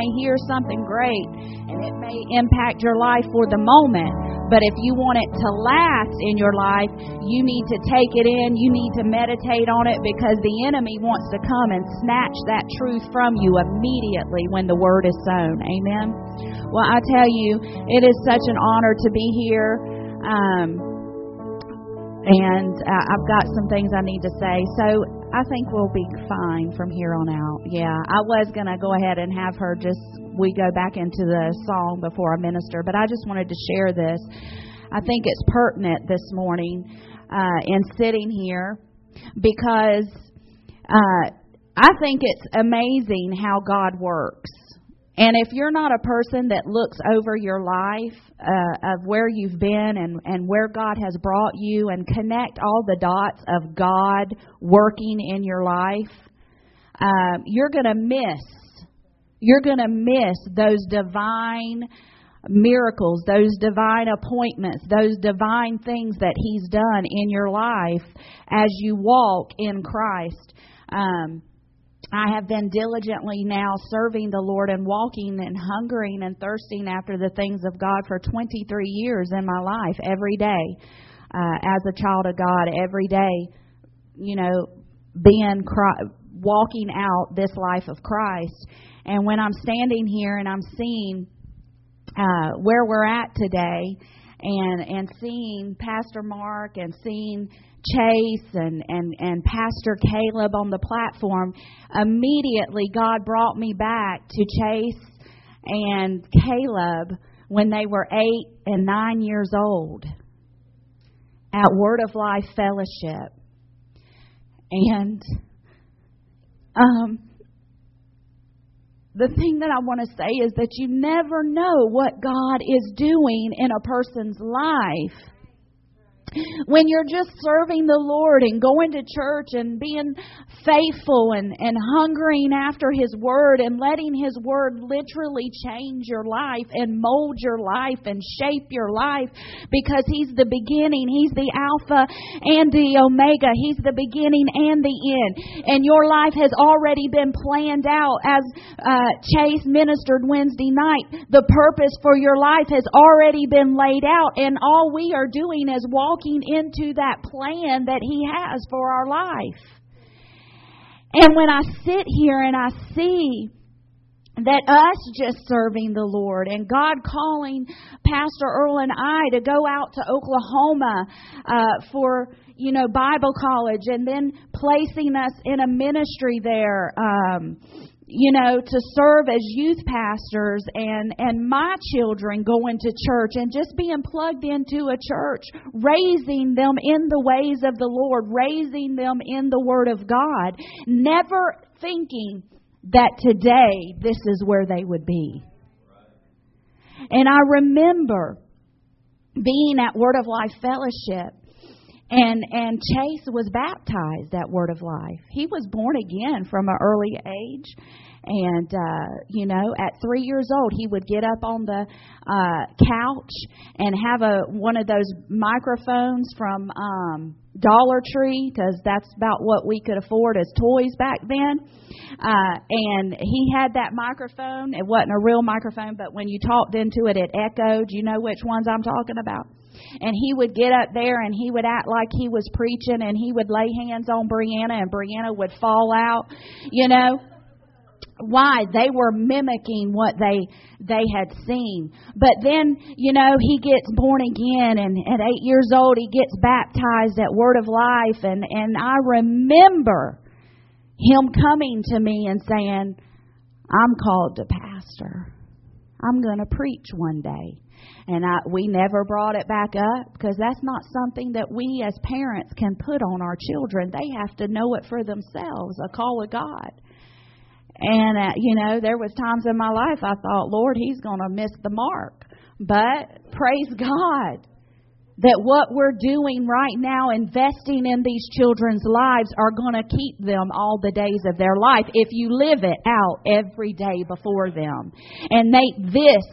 may hear something great and it may impact your life for the moment. But if you want it to last in your life, you need to take it in. You need to meditate on it because the enemy wants to come and snatch that truth from you immediately when the word is sown. Amen. Well, I tell you, it is such an honor to be here. Um, and uh, I've got some things I need to say. So I think we'll be fine from here on out. Yeah, I was going to go ahead and have her just, we go back into the song before I minister, but I just wanted to share this. I think it's pertinent this morning uh, in sitting here because uh, I think it's amazing how God works. And if you're not a person that looks over your life uh, of where you've been and, and where God has brought you and connect all the dots of God working in your life, um, you're going to miss. You're going to miss those divine miracles, those divine appointments, those divine things that He's done in your life as you walk in Christ. Um, I have been diligently now serving the Lord and walking and hungering and thirsting after the things of God for 23 years in my life, every day, uh, as a child of God, every day, you know, being walking out this life of Christ. And when I'm standing here and I'm seeing uh, where we're at today, and and seeing Pastor Mark and seeing Chase and, and, and Pastor Caleb on the platform, immediately God brought me back to Chase and Caleb when they were eight and nine years old at Word of Life Fellowship. And um, the thing that I want to say is that you never know what God is doing in a person's life when you're just serving the Lord and going to church and being faithful and, and hungering after His Word and letting His Word literally change your life and mold your life and shape your life because He's the beginning, He's the Alpha and the Omega, He's the beginning and the end. And your life has already been planned out as uh, Chase ministered Wednesday night. The purpose for your life has already been laid out, and all we are doing is walking walking into that plan that He has for our life. And when I sit here and I see that us just serving the Lord and God calling Pastor Earl and I to go out to Oklahoma uh, for you know Bible college and then placing us in a ministry there. Um, you know, to serve as youth pastors and, and my children going to church and just being plugged into a church, raising them in the ways of the Lord, raising them in the Word of God, never thinking that today this is where they would be. And I remember being at Word of Life Fellowship and and Chase was baptized that Word of Life. He was born again from an early age, and uh, you know, at three years old, he would get up on the uh, couch and have a one of those microphones from um, Dollar Tree because that's about what we could afford as toys back then. Uh, and he had that microphone. It wasn't a real microphone, but when you talked into it, it echoed. You know which ones I'm talking about? And he would get up there and he would act like he was preaching and he would lay hands on Brianna and Brianna would fall out, you know. Why? They were mimicking what they they had seen. But then, you know, he gets born again and at 8 years old he gets baptized at Word of Life and and I remember him coming to me and saying, "I'm called to pastor. I'm going to preach one day." And I, we never brought it back up because that's not something that we as parents can put on our children. They have to know it for themselves, a call of God. And, uh, you know, there was times in my life I thought, Lord, he's going to miss the mark. But praise God that what we're doing right now, investing in these children's lives, are going to keep them all the days of their life if you live it out every day before them and make this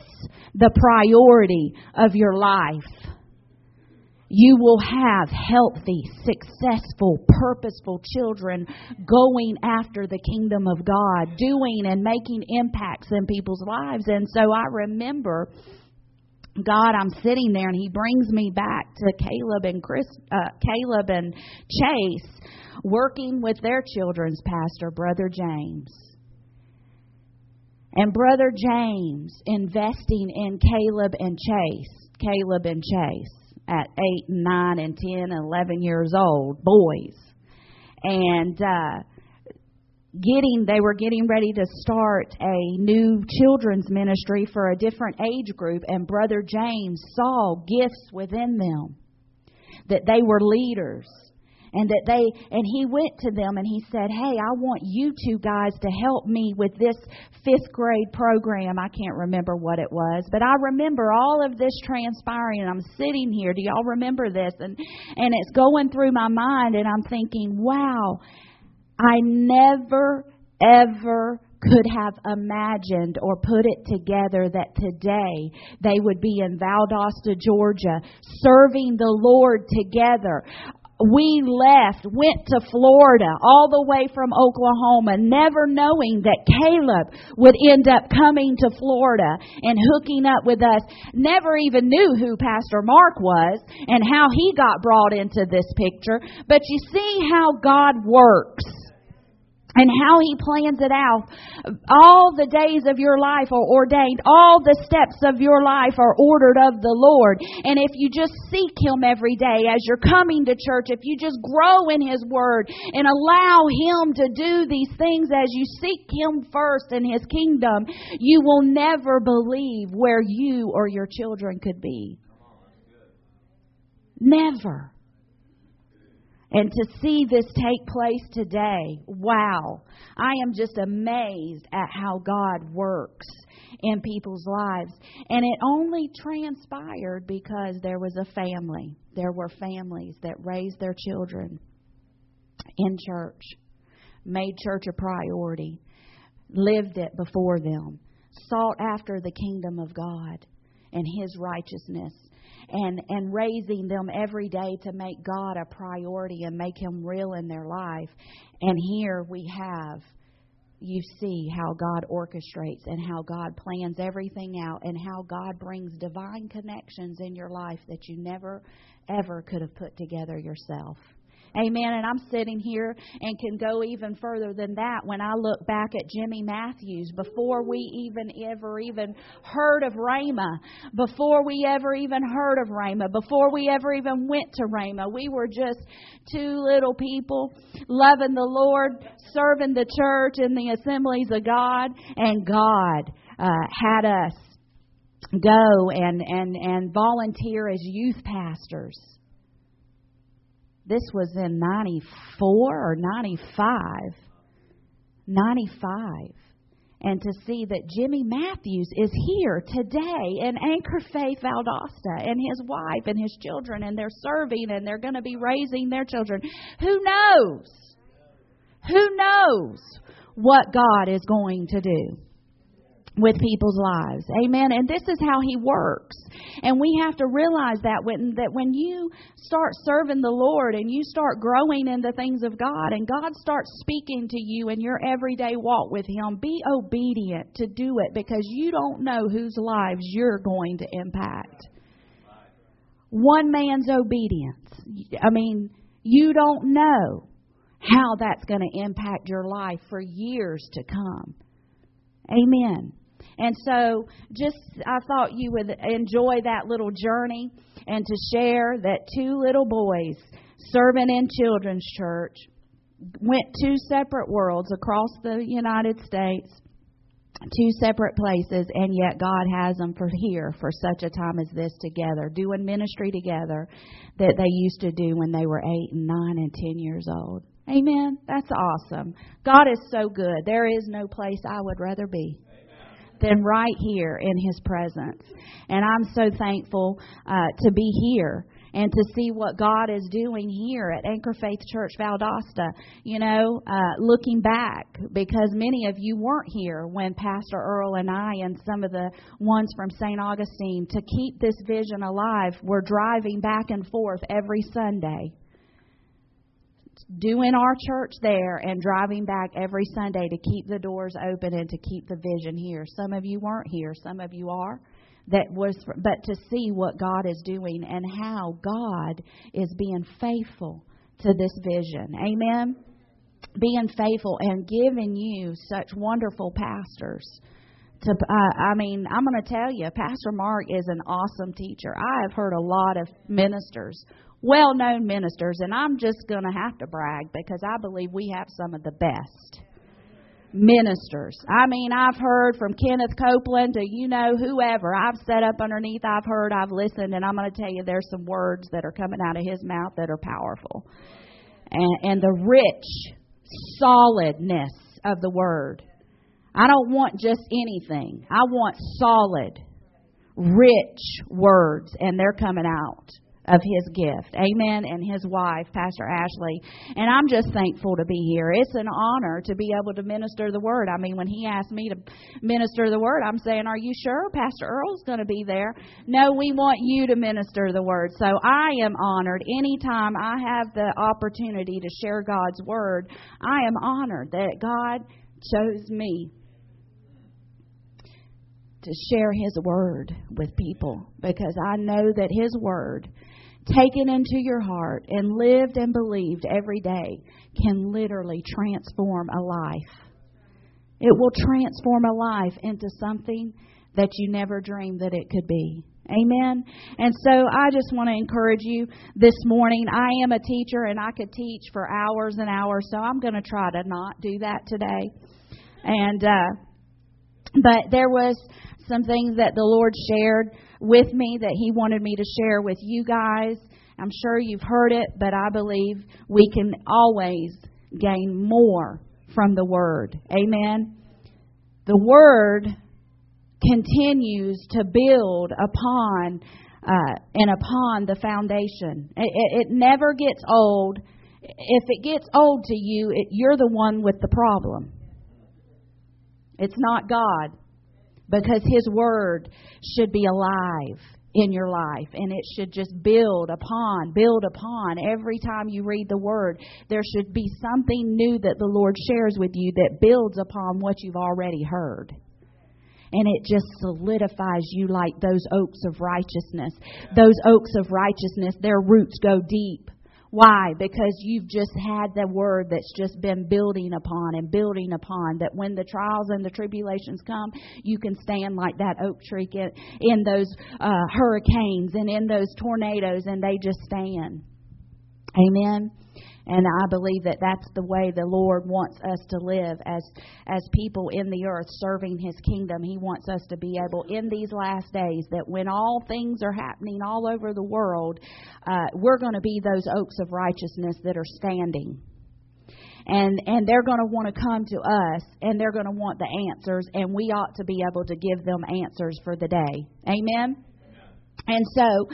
the priority of your life. you will have healthy, successful, purposeful children going after the kingdom of God, doing and making impacts in people's lives. And so I remember God, I'm sitting there and he brings me back to Caleb and Chris, uh, Caleb and Chase working with their children's pastor, Brother James. And Brother James investing in Caleb and Chase, Caleb and Chase at 8, 9, and 10, and 11 years old, boys. And uh, getting they were getting ready to start a new children's ministry for a different age group and brother James saw gifts within them that they were leaders and that they and he went to them and he said hey i want you two guys to help me with this fifth grade program. I can't remember what it was but i remember all of this transpiring. And i'm sitting here. Do y'all remember this? And and it's going through my mind and i'm thinking wow i never ever could have imagined or put it together that today they would be in Valdosta, Georgia, serving the Lord together we left, went to Florida, all the way from Oklahoma, never knowing that Caleb would end up coming to Florida and hooking up with us. Never even knew who Pastor Mark was and how he got brought into this picture. But you see how God works and how he plans it out. All the days of your life are ordained. All the steps of your life are ordered of the Lord. And if you just seek him every day as you're coming to church, if you just grow in his word and allow him to do these things as you seek him first in his kingdom, you will never believe where you or your children could be. Never. And to see this take place today, wow. I am just amazed at how God works in people's lives. And it only transpired because there was a family. There were families that raised their children in church, made church a priority, lived it before them, sought after the kingdom of God and His righteousness and and raising them every day to make God a priority and make him real in their life. And here we have you see how God orchestrates and how God plans everything out and how God brings divine connections in your life that you never ever could have put together yourself. Amen. And I'm sitting here and can go even further than that when I look back at Jimmy Matthews before we even ever even heard of Rhema, before we ever even heard of Rhema, before we ever even went to Rhema. We were just two little people loving the Lord, serving the church in the assemblies of God, and God uh, had us go and, and, and volunteer as youth pastors this was in 94 or 95. 95. And to see that Jimmy Matthews is here today in Anchor Faith Valdosta and his wife and his children, and they're serving and they're going to be raising their children. Who knows? Who knows what God is going to do? With people's lives. Amen. And this is how he works. And we have to realize that when that when you start serving the Lord and you start growing in the things of God and God starts speaking to you in your everyday walk with him, be obedient to do it because you don't know whose lives you're going to impact. One man's obedience. I mean, you don't know how that's going to impact your life for years to come. Amen. And so, just I thought you would enjoy that little journey and to share that two little boys serving in children's church went two separate worlds across the United States, two separate places, and yet God has them for here for such a time as this together, doing ministry together that they used to do when they were eight and nine and ten years old. Amen. That's awesome. God is so good. There is no place I would rather be than right here in His presence. And I'm so thankful uh, to be here and to see what God is doing here at Anchor Faith Church Valdosta. You know, uh, looking back, because many of you weren't here when Pastor Earl and I and some of the ones from St. Augustine, to keep this vision alive, we're driving back and forth every Sunday doing our church there and driving back every Sunday to keep the doors open and to keep the vision here. Some of you weren't here, some of you are that was but to see what God is doing and how God is being faithful to this vision. Amen. Being faithful and giving you such wonderful pastors. To, uh, I mean, I'm going to tell you, Pastor Mark is an awesome teacher. I have heard a lot of ministers, well known ministers, and I'm just going to have to brag because I believe we have some of the best ministers. I mean, I've heard from Kenneth Copeland to you know whoever. I've sat up underneath, I've heard, I've listened, and I'm going to tell you there's some words that are coming out of his mouth that are powerful. And, and the rich solidness of the word. I don't want just anything. I want solid, rich words, and they're coming out of his gift. Amen. And his wife, Pastor Ashley. And I'm just thankful to be here. It's an honor to be able to minister the word. I mean, when he asked me to minister the word, I'm saying, Are you sure Pastor Earl's going to be there? No, we want you to minister the word. So I am honored. Anytime I have the opportunity to share God's word, I am honored that God chose me to share His Word with people because I know that His Word taken into your heart and lived and believed every day can literally transform a life. It will transform a life into something that you never dreamed that it could be. Amen. And so I just want to encourage you this morning. I am a teacher and I could teach for hours and hours, so I'm going to try to not do that today. And uh but there was some things that the Lord shared with me that He wanted me to share with you guys. I'm sure you've heard it, but I believe we can always gain more from the Word. Amen. The Word continues to build upon uh, and upon the foundation. It, it, never gets old. If it gets old to you, it, you're the one with the problem. It's not God because His Word should be alive in your life and it should just build upon, build upon. Every time you read the Word, there should be something new that the Lord shares with you that builds upon what you've already heard and it just solidifies you like those oaks of righteousness. Those oaks of righteousness, their roots go deep. Why? Because you've just had the word that's just been building upon and building upon. That when the trials and the tribulations come, you can stand like that oak tree in, in those uh, hurricanes and in those tornadoes, and they just stand. Amen. And I believe that that's the way the Lord wants us to live as as people in the earth serving his kingdom. He wants us to be able in these last days that when all things are happening all over the world, uh, we're going to be those oaks of righteousness that are standing. And and they're going to want to come to us and they're going to want the answers and we ought to be able to give them answers for the day. Amen and so,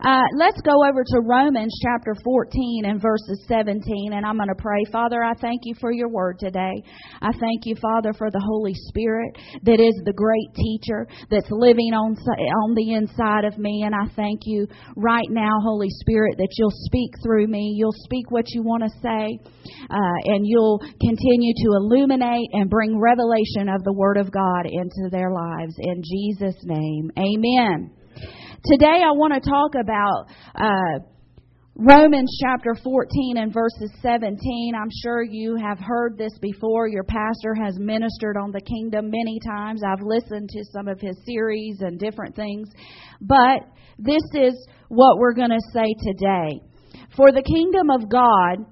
uh, let's go over to Romans chapter 14 and verses 17, and I'm going to pray. Father, I thank you for your word today. I thank you, Father, for the Holy Spirit that is the great teacher that's living on, on the inside of me. And I thank you right now, Holy Spirit, that you'll speak through me. You'll speak what you want to say, uh, and you'll continue to illuminate and bring revelation of the Word of God into their lives. In Jesus' name, amen. Today I want to talk about uh, Romans chapter 14 and verses 17. I'm sure you have heard this before. Your pastor has ministered on the kingdom many times. I've listened to some of his series and different things. But this is what we're going to say today. For the kingdom of God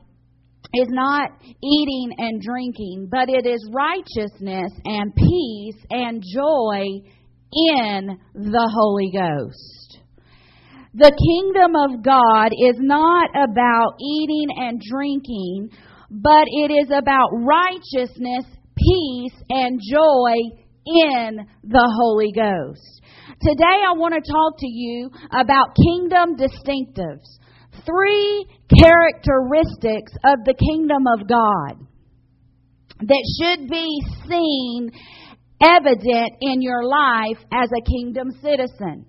is not eating and drinking, but it is righteousness and peace and joy in the Holy Ghost. The kingdom of God is not about eating and drinking, but it is about righteousness, peace, and joy in the Holy Ghost. Today I want to talk to you about kingdom distinctives. Three characteristics of the kingdom of God that should be seen evident in your life as a kingdom citizen.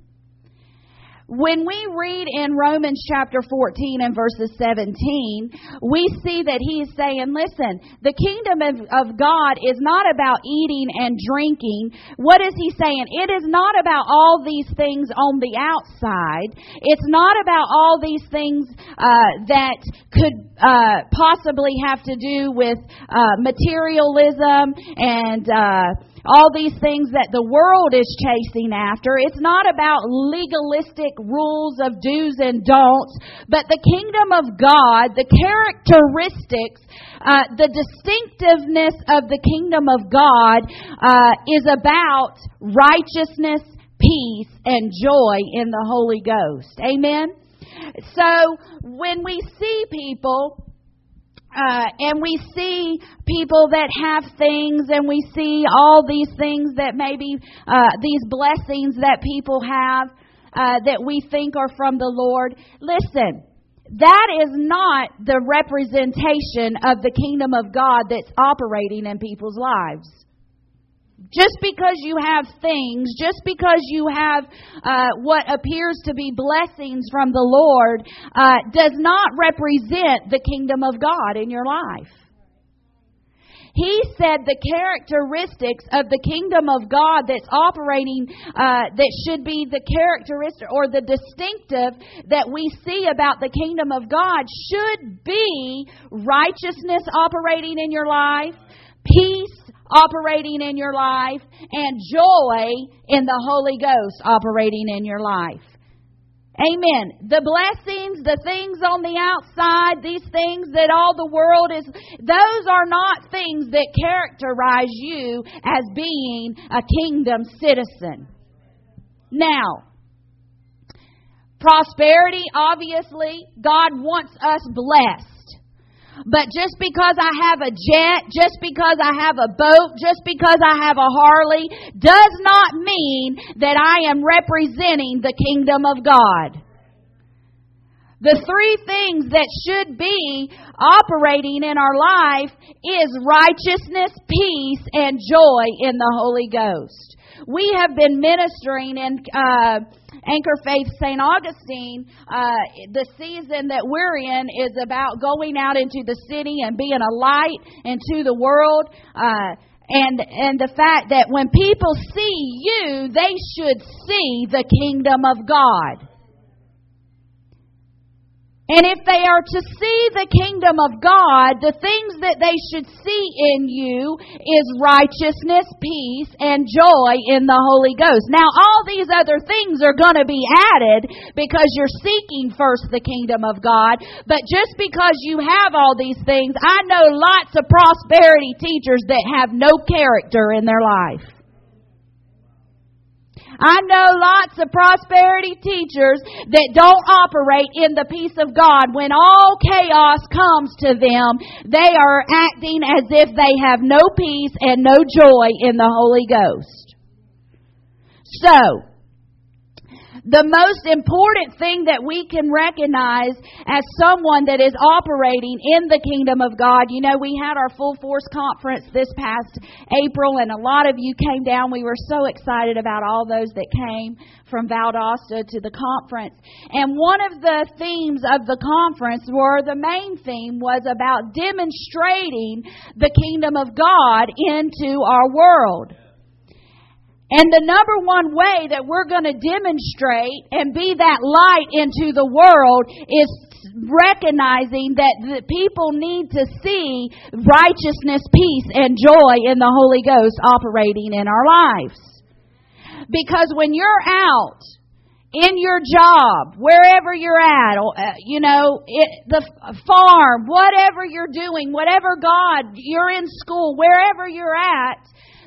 When we read in Romans chapter 14 and verses 17, we see that he is saying, listen, the kingdom of, of God is not about eating and drinking. What is he saying? It is not about all these things on the outside. It's not about all these things uh, that could uh, possibly have to do with uh, materialism and uh, all these things that the world is chasing after. It's not about legalistic rules of do's and don'ts, but the kingdom of God, the characteristics, uh, the distinctiveness of the kingdom of God uh, is about righteousness, peace, and joy in the Holy Ghost. Amen? So when we see people, uh, and we see people that have things, and we see all these things that maybe uh, these blessings that people have uh, that we think are from the Lord. Listen, that is not the representation of the kingdom of God that's operating in people's lives. Just because you have things, just because you have uh, what appears to be blessings from the Lord, uh, does not represent the kingdom of God in your life. He said the characteristics of the kingdom of God that's operating, uh, that should be the characteristic or the distinctive that we see about the kingdom of God should be righteousness operating in your life, peace operating in your life, and joy in the Holy Ghost operating in your life. Amen. The blessings, the things on the outside, these things that all the world is, those are not things that characterize you as being a kingdom citizen. Now, prosperity, obviously, God wants us blessed. But just because I have a jet, just because I have a boat, just because I have a Harley, does not mean that I am representing the kingdom of God. The three things that should be operating in our life is righteousness, peace, and joy in the Holy Ghost. We have been ministering in uh, Anchor Faith St. Augustine, uh, the season that we're in is about going out into the city and being a light into the world. Uh, and and the fact that when people see you, they should see the kingdom of God. And if they are to see the kingdom of God, the things that they should see in you is righteousness, peace, and joy in the Holy Ghost. Now, all these other things are going to be added because you're seeking first the kingdom of God. But just because you have all these things, I know lots of prosperity teachers that have no character in their life. I know lots of prosperity teachers that don't operate in the peace of God. When all chaos comes to them, they are acting as if they have no peace and no joy in the Holy Ghost. So, the most important thing that we can recognize as someone that is operating in the kingdom of God, you know, we had our full force conference this past April and a lot of you came down. We were so excited about all those that came from Valdosta to the conference. And one of the themes of the conference were the main theme was about demonstrating the kingdom of God into our world. And the number one way that we're going to demonstrate and be that light into the world is recognizing that the people need to see righteousness, peace, and joy in the Holy Ghost operating in our lives. Because when you're out in your job, wherever you're at, uh, you know, it, the farm, whatever you're doing, whatever God, you're in school, wherever you're at,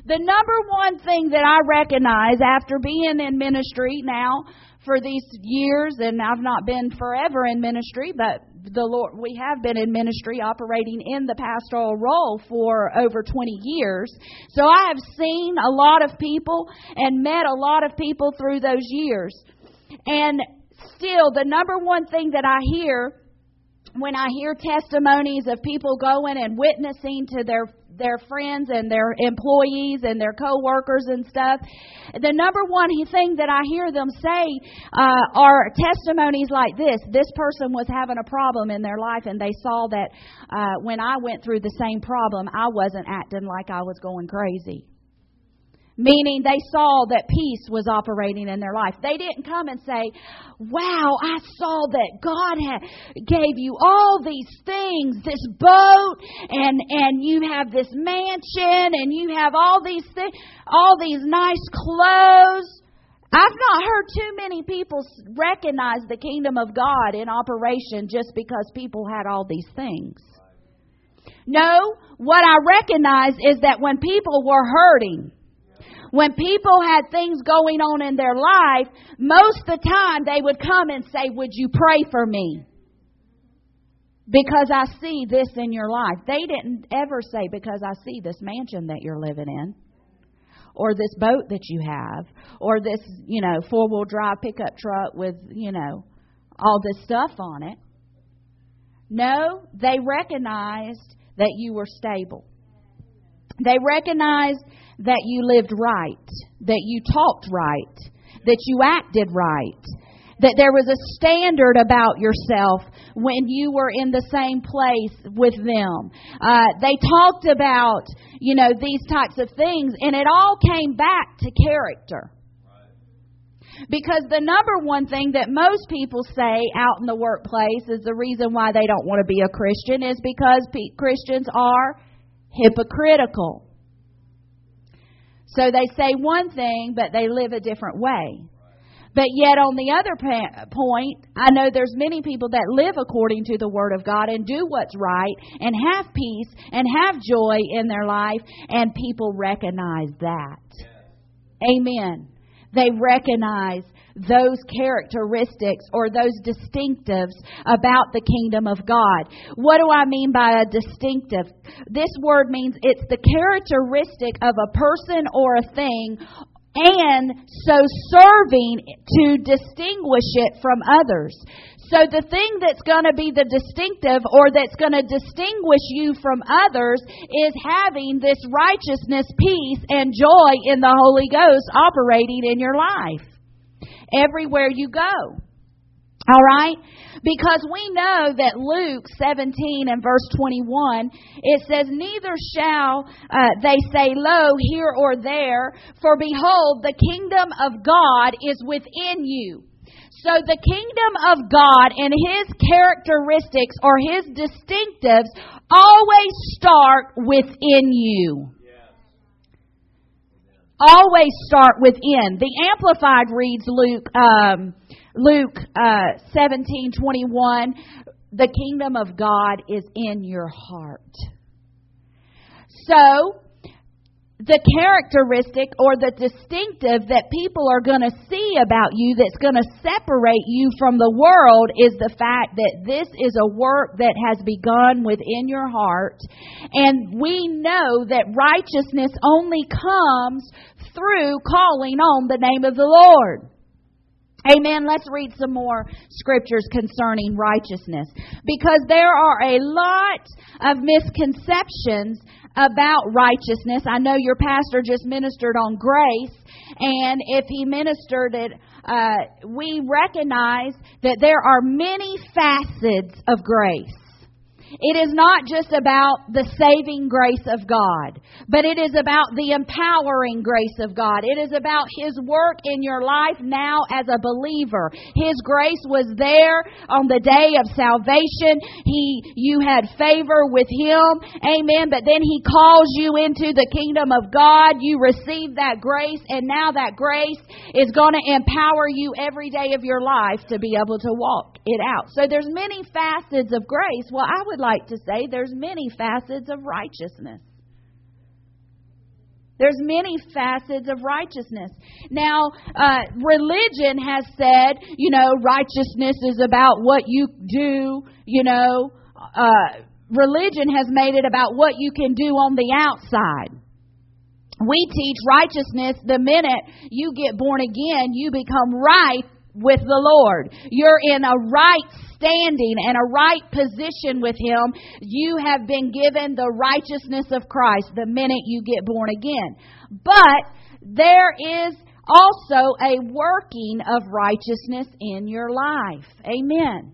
the number one thing that I recognize after being in ministry now for these years, and I've not been forever in ministry, but the Lord, we have been in ministry operating in the pastoral role for over 20 years. So I have seen a lot of people and met a lot of people through those years. And still, the number one thing that I hear when I hear testimonies of people going and witnessing to their their friends and their employees and their coworkers and stuff, the number one thing that I hear them say uh, are testimonies like this: This person was having a problem in their life, and they saw that uh, when I went through the same problem, I wasn't acting like I was going crazy meaning they saw that peace was operating in their life. They didn't come and say, "Wow, I saw that God had gave you all these things, this boat, and and you have this mansion, and you have all these things, all these nice clothes." I've not heard too many people recognize the kingdom of God in operation just because people had all these things. No, what I recognize is that when people were hurting, when people had things going on in their life, most of the time they would come and say, Would you pray for me? Because I see this in your life. They didn't ever say, Because I see this mansion that you're living in, or this boat that you have, or this, you know, four wheel drive pickup truck with, you know, all this stuff on it. No, they recognized that you were stable. They recognized that you lived right, that you talked right, that you acted right, that there was a standard about yourself when you were in the same place with them. Uh, they talked about, you know, these types of things, and it all came back to character. Because the number one thing that most people say out in the workplace is the reason why they don't want to be a Christian is because Christians are hypocritical. So they say one thing, but they live a different way. But yet, on the other point, I know there's many people that live according to the Word of God and do what's right and have peace and have joy in their life, and people recognize that. Amen. They recognize those characteristics or those distinctives about the kingdom of God. What do I mean by a distinctive? This word means it's the characteristic of a person or a thing and so serving to distinguish it from others. So the thing that's going to be the distinctive or that's going to distinguish you from others is having this righteousness, peace, and joy in the Holy Ghost operating in your life everywhere you go. All right? Because we know that Luke 17 and verse 21, it says, Neither shall uh, they say, Lo, here or there, for behold, the kingdom of God is within you. So the kingdom of God and his characteristics or his distinctives always start within you always start within. The Amplified reads Luke um, Luke uh, seventeen twenty one. The kingdom of God is in your heart. So the characteristic or the distinctive that people are going to see about you that's going to separate you from the world is the fact that this is a work that has begun within your heart. And we know that righteousness only comes through calling on the name of the Lord. Amen. Let's read some more scriptures concerning righteousness. Because there are a lot of misconceptions about righteousness. I know your pastor just ministered on grace, and if he ministered it, uh, we recognize that there are many facets of grace. It is not just about the saving grace of God, but it is about the empowering grace of God. It is about His work in your life now as a believer. His grace was there on the day of salvation. He, you had favor with Him. Amen. But then He calls you into the kingdom of God. You receive that grace and now that grace is going to empower you every day of your life to be able to walk it out. So there's many facets of grace. Well, I would like to say there's many facets of righteousness. There's many facets of righteousness. Now, uh, religion has said, you know, righteousness is about what you do, you know, uh, religion has made it about what you can do on the outside. We teach righteousness the minute you get born again, you become right with the Lord. You're in a right standing and a right position with Him. You have been given the righteousness of Christ the minute you get born again. But there is also a working of righteousness in your life. Amen.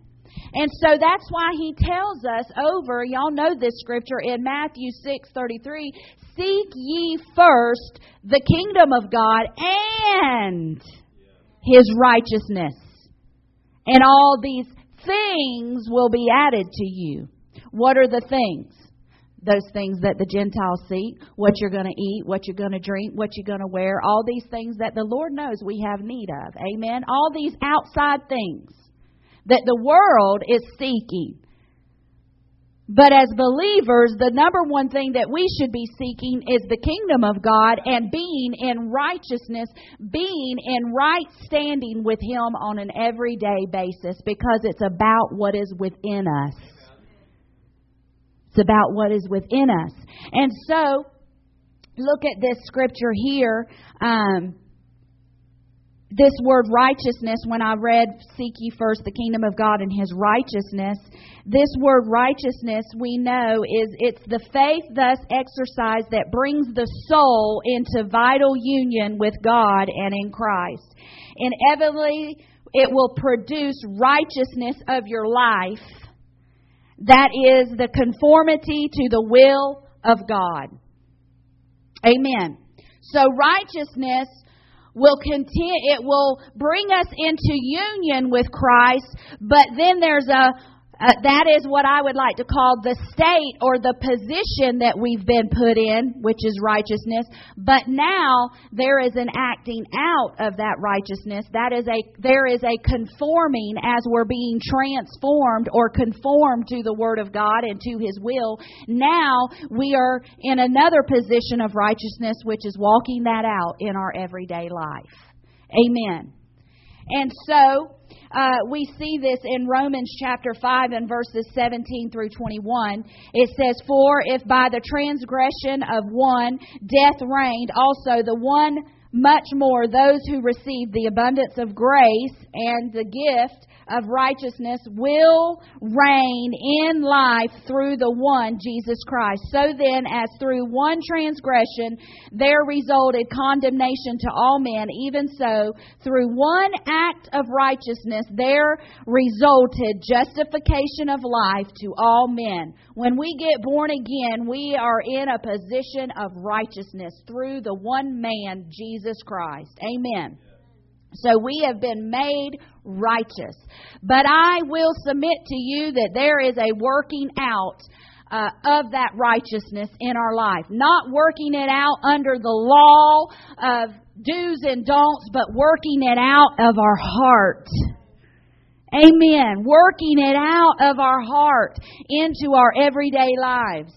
And so that's why he tells us over, y'all know this scripture in Matthew 6:33, seek ye first the kingdom of God and his righteousness. And all these things will be added to you. What are the things? Those things that the Gentiles seek, what you're going to eat, what you're going to drink, what you're going to wear, all these things that the Lord knows we have need of. Amen. All these outside things that the world is seeking. But as believers, the number one thing that we should be seeking is the kingdom of God and being in righteousness, being in right standing with Him on an everyday basis because it's about what is within us. It's about what is within us. And so, look at this scripture here. Um, this word righteousness, when I read, Seek ye first the kingdom of God and his righteousness, this word righteousness, we know, is it's the faith thus exercised that brings the soul into vital union with God and in Christ. Inevitably, it will produce righteousness of your life. That is the conformity to the will of God. Amen. So righteousness will continue, it will bring us into union with Christ, but then there's a, uh, that is what I would like to call the state or the position that we've been put in, which is righteousness. But now there is an acting out of that righteousness. That is a there is a conforming as we're being transformed or conformed to the Word of God and to His will. Now we are in another position of righteousness, which is walking that out in our everyday life. Amen. And so uh, we see this in Romans chapter 5 and verses 17 through 21. It says, For if by the transgression of one death reigned, also the one much more those who received the abundance of grace and the gift of righteousness will reign in life through the one, Jesus Christ. So then, as through one transgression there resulted condemnation to all men, even so, through one act of righteousness there resulted justification of life to all men. When we get born again, we are in a position of righteousness through the one man, Jesus Christ. Amen. So we have been made righteous. But I will submit to you that there is a working out uh, of that righteousness in our life. Not working it out under the law of do's and don'ts, but working it out of our heart. Amen. Working it out of our heart into our everyday lives.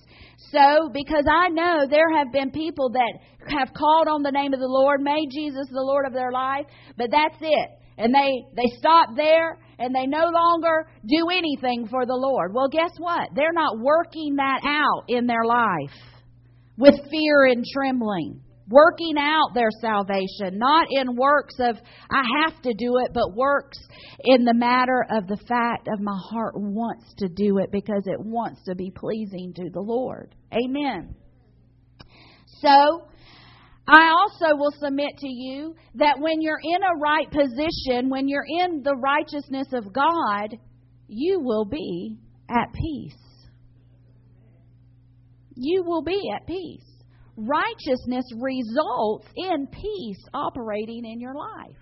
So, because I know there have been people that have called on the name of the Lord, made Jesus the Lord of their life, but that's it. And they, they stop there and they no longer do anything for the Lord. Well, guess what? They're not working that out in their life with fear and trembling working out their salvation, not in works of, I have to do it, but works in the matter of the fact of my heart wants to do it because it wants to be pleasing to the Lord. Amen. So, I also will submit to you that when you're in a right position, when you're in the righteousness of God, you will be at peace. You will be at peace righteousness results in peace operating in your life.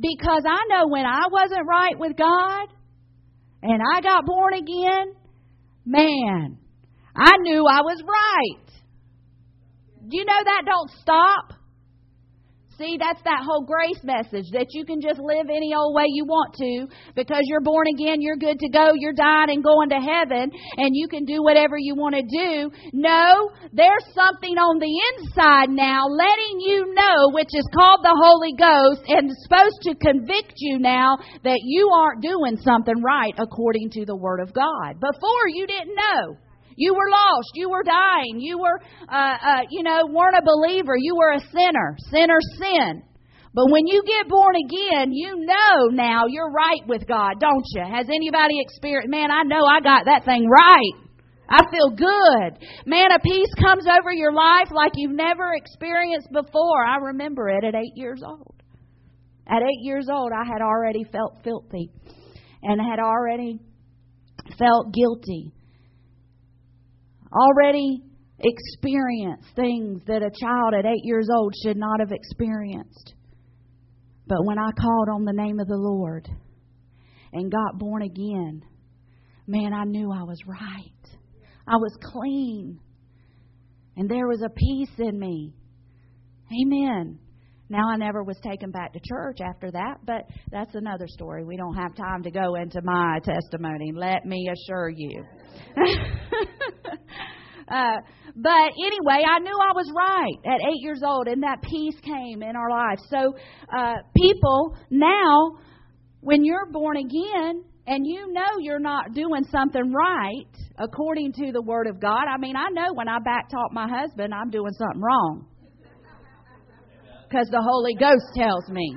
Because I know when I wasn't right with God and I got born again, man, I knew I was right. You know that don't stop? See, that's that whole grace message that you can just live any old way you want to because you're born again, you're good to go, you're dying and going to heaven, and you can do whatever you want to do. No, there's something on the inside now letting you know, which is called the Holy Ghost, and supposed to convict you now that you aren't doing something right according to the Word of God. Before, you didn't know. You were lost. You were dying. You were, uh, uh, you know, weren't a believer. You were a sinner. Sinner sin. But when you get born again, you know now you're right with God, don't you? Has anybody experienced, man, I know I got that thing right. I feel good. Man, a peace comes over your life like you've never experienced before. I remember it at eight years old. At eight years old, I had already felt filthy and had already felt guilty already experienced things that a child at eight years old should not have experienced. But when I called on the name of the Lord and got born again, man, I knew I was right. I was clean. And there was a peace in me. Amen. Now, I never was taken back to church after that, but that's another story. We don't have time to go into my testimony, let me assure you. uh, but anyway, I knew I was right at eight years old, and that peace came in our life. So, uh, people, now, when you're born again, and you know you're not doing something right according to the Word of God. I mean, I know when I back talk my husband, I'm doing something wrong because the Holy Ghost tells me.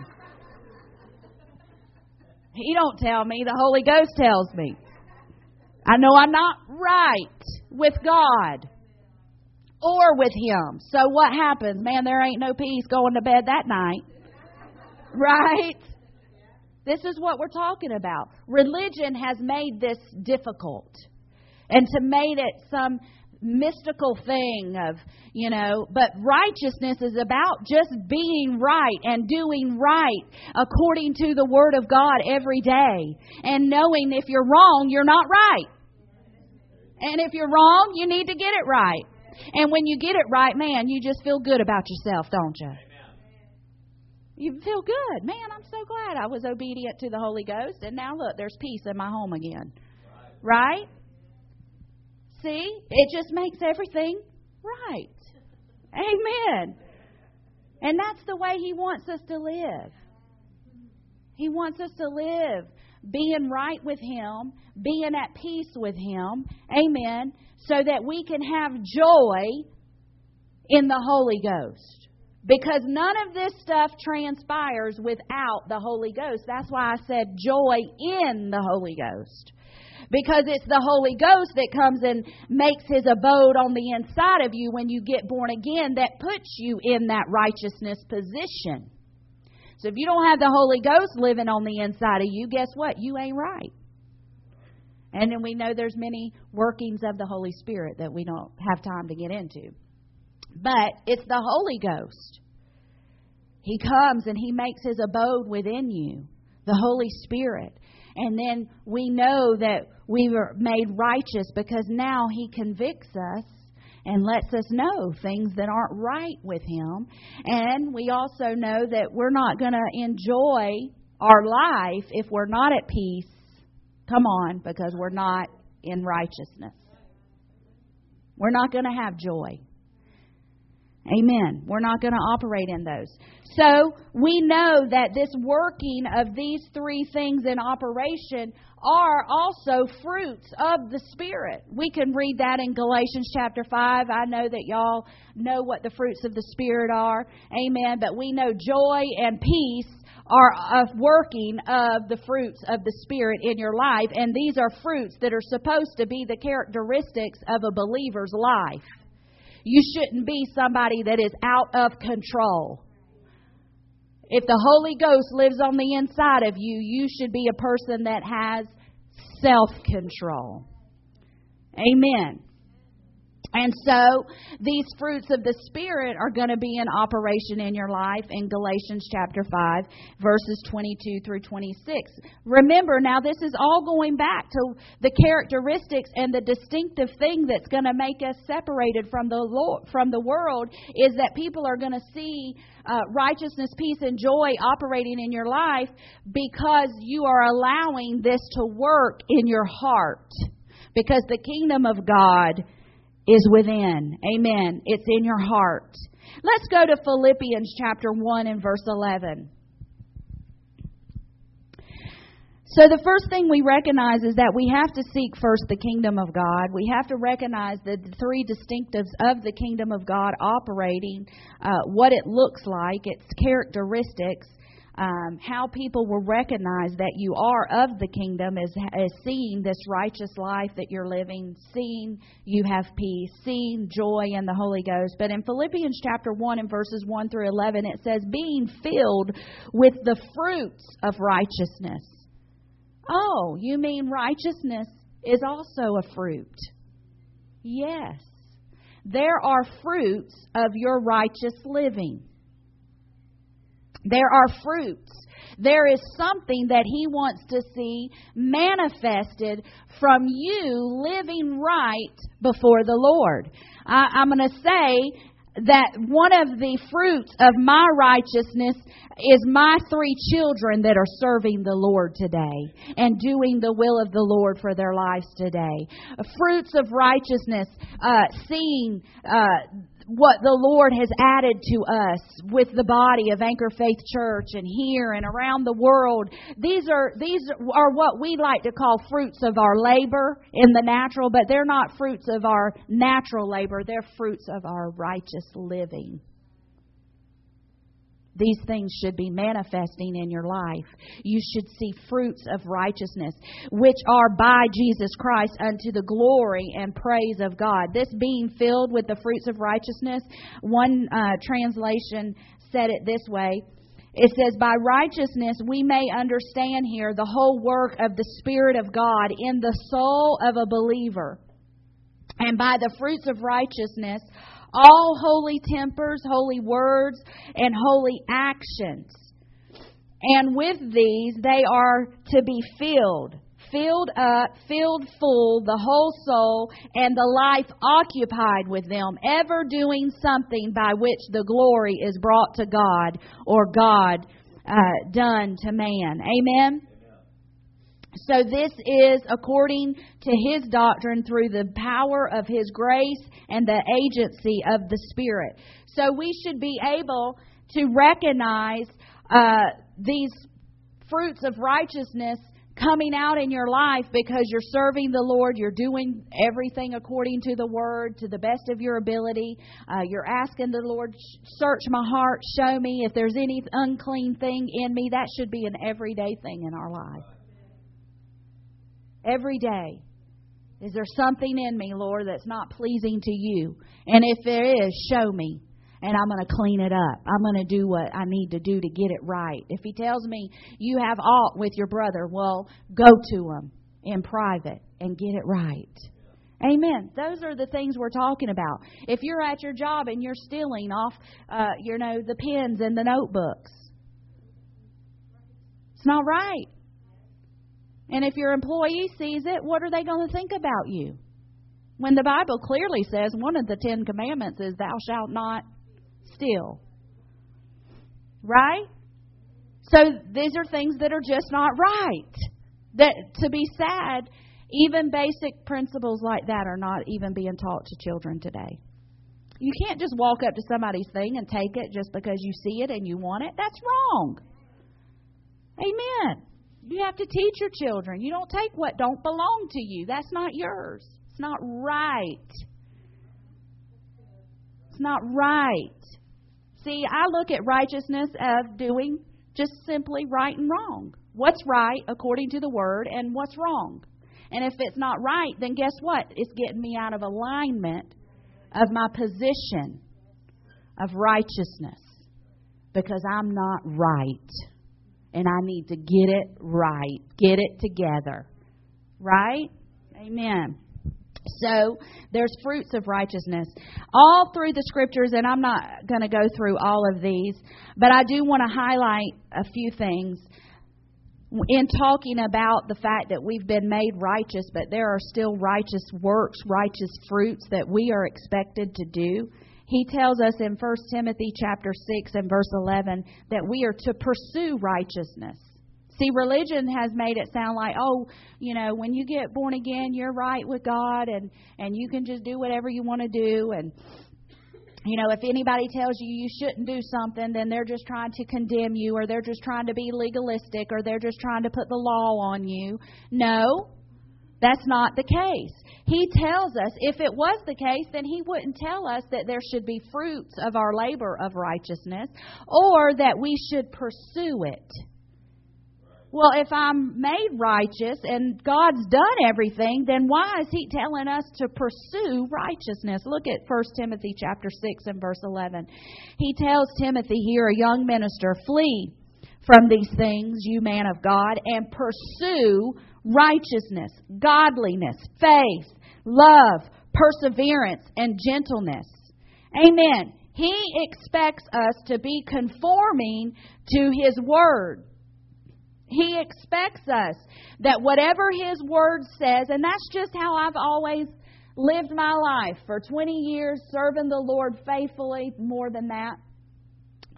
He don't tell me, the Holy Ghost tells me. I know I'm not right with God or with Him. So what happens? Man, there ain't no peace going to bed that night. Right? This is what we're talking about. Religion has made this difficult and to made it some mystical thing of, you know, but righteousness is about just being right and doing right according to the Word of God every day and knowing if you're wrong, you're not right. And if you're wrong, you need to get it right. And when you get it right, man, you just feel good about yourself, don't you? You feel good. Man, I'm so glad I was obedient to the Holy Ghost. And now look, there's peace in my home again. Right? See? It just makes everything right. Amen. And that's the way He wants us to live. He wants us to live being right with Him, being at peace with Him. Amen. So that we can have joy in the Holy Ghost. Because none of this stuff transpires without the Holy Ghost. That's why I said joy in the Holy Ghost because it's the Holy Ghost that comes and makes his abode on the inside of you when you get born again that puts you in that righteousness position. So if you don't have the Holy Ghost living on the inside of you, guess what? You ain't right. And then we know there's many workings of the Holy Spirit that we don't have time to get into. But it's the Holy Ghost. He comes and he makes his abode within you, the Holy Spirit. And then we know that we were made righteous because now He convicts us and lets us know things that aren't right with Him. And we also know that we're not going to enjoy our life if we're not at peace. Come on, because we're not in righteousness. We're not going to have joy. Amen. We're not going to operate in those. So we know that this working of these three things in operation are also fruits of the Spirit. We can read that in Galatians chapter 5. I know that y'all know what the fruits of the Spirit are. Amen. But we know joy and peace are a working of the fruits of the Spirit in your life. And these are fruits that are supposed to be the characteristics of a believer's life. You shouldn't be somebody that is out of control. If the Holy Ghost lives on the inside of you, you should be a person that has self control. Amen. And so these fruits of the Spirit are going to be in operation in your life in Galatians chapter 5, verses 22 through 26. Remember, now this is all going back to the characteristics and the distinctive thing that's going to make us separated from the Lord, from the world is that people are going to see uh, righteousness, peace, and joy operating in your life because you are allowing this to work in your heart. Because the kingdom of God is within. Amen. It's in your heart. Let's go to Philippians chapter 1 and verse 11. So, the first thing we recognize is that we have to seek first the kingdom of God. We have to recognize the three distinctives of the kingdom of God operating, uh, what it looks like, its characteristics, um, how people will recognize that you are of the kingdom is, is seeing this righteous life that you're living, seeing you have peace, seeing joy in the Holy Ghost. But in Philippians chapter 1 and verses 1 through 11, it says, being filled with the fruits of righteousness. Oh, you mean righteousness is also a fruit? Yes. There are fruits of your righteous living. There are fruits. There is something that He wants to see manifested from you living right before the Lord. I, am going to say that one of the fruits of my righteousness is my three children that are serving the Lord today and doing the will of the Lord for their lives today. Fruits of righteousness, uh, seeing uh, what the Lord has added to us with the body of Anchor Faith Church and here and around the world. These are these are what we like to call fruits of our labor in the natural, but they're not fruits of our natural labor. They're fruits of our righteous living. These things should be manifesting in your life. You should see fruits of righteousness, which are by Jesus Christ unto the glory and praise of God. This being filled with the fruits of righteousness, one uh, translation said it this way. It says, By righteousness we may understand here the whole work of the Spirit of God in the soul of a believer. And by the fruits of righteousness, all holy tempers, holy words, and holy actions. And with these, they are to be filled, filled up, filled full, the whole soul, and the life occupied with them, ever doing something by which the glory is brought to God or God uh, done to man. Amen? So this is according to his doctrine through the power of his grace and the agency of the Spirit. So we should be able to recognize uh, these fruits of righteousness coming out in your life because you're serving the Lord, you're doing everything according to the Word, to the best of your ability. Uh, you're asking the Lord, search my heart, show me if there's any unclean thing in me. That should be an everyday thing in our life every day. Is there something in me, Lord, that's not pleasing to you? And if there is, show me. And I'm going to clean it up. I'm going to do what I need to do to get it right. If he tells me you have aught with your brother, well, go to him in private and get it right. Amen. Those are the things we're talking about. If you're at your job and you're stealing off, uh, you know, the pens and the notebooks, it's not right. And if your employee sees it, what are they going to think about you? When the Bible clearly says one of the Ten Commandments is, Thou shalt not steal. Right? So these are things that are just not right. That to be sad, even basic principles like that are not even being taught to children today. You can't just walk up to somebody's thing and take it just because you see it and you want it. That's wrong. Amen. You have to teach your children. You don't take what don't belong to you. That's not yours. It's not right. It's not right. See, I look at righteousness of doing just simply right and wrong. What's right according to the word and what's wrong. And if it's not right, then guess what? It's getting me out of alignment of my position of righteousness because I'm not right and I need to get it right, get it together. Right? Amen. So there's fruits of righteousness all through the scriptures, and I'm not going to go through all of these, but I do want to highlight a few things in talking about the fact that we've been made righteous, but there are still righteous works, righteous fruits that we are expected to do. He tells us in 1 Timothy chapter 6 and verse 11 that we are to pursue righteousness. See, religion has made it sound like, oh, you know, when you get born again, you're right with God and and you can just do whatever you want to do and you know, if anybody tells you you shouldn't do something, then they're just trying to condemn you or they're just trying to be legalistic or they're just trying to put the law on you. No, that's not the case. He tells us if it was the case, then he wouldn't tell us that there should be fruits of our labor of righteousness or that we should pursue it. Well, if I'm made righteous and God's done everything, then why is he telling us to pursue righteousness? Look at 1 Timothy chapter 6 and verse 11. He tells Timothy here, a young minister, flee from these things, you man of God, and pursue righteousness, godliness, faith, love, perseverance, and gentleness. Amen. He expects us to be conforming to His Word. He expects us that whatever His Word says, and that's just how I've always lived my life for 20 years, serving the Lord faithfully, more than that,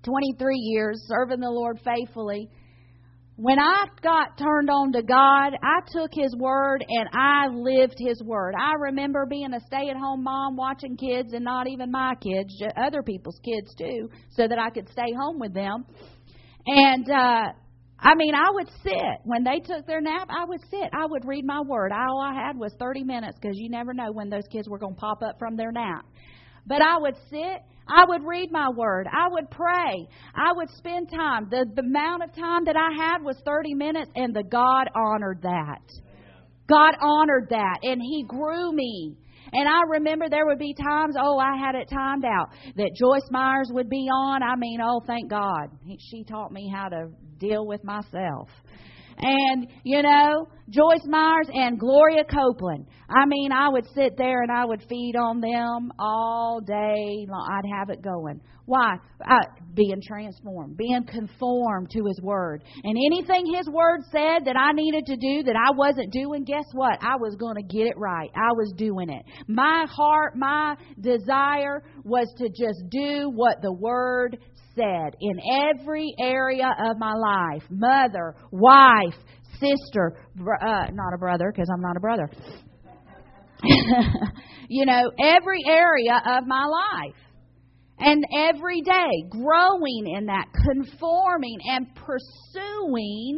23 years serving the Lord faithfully. When I got turned on to God, I took His Word and I lived His Word. I remember being a stay at home mom watching kids and not even my kids, other people's kids too, so that I could stay home with them. And, uh, I mean, I would sit when they took their nap. I would sit. I would read my word. All I had was 30 minutes because you never know when those kids were going to pop up from their nap. But I would sit. I would read my word. I would pray. I would spend time. The, the amount of time that I had was 30 minutes, and the God honored that. God honored that, and He grew me. And I remember there would be times, oh, I had it timed out, that Joyce Meyers would be on. I mean, oh, thank God. She taught me how to deal with myself. And, you know, Joyce Meyers and Gloria Copeland. I mean, I would sit there and I would feed on them all day long. I'd have it going. Why? Uh, being transformed, being conformed to His Word. And anything His Word said that I needed to do that I wasn't doing, guess what? I was going to get it right. I was doing it. My heart, my desire was to just do what the Word said in every area of my life mother, wife, sister, uh, not a brother because I'm not a brother. you know, every area of my life. And every day growing in that, conforming and pursuing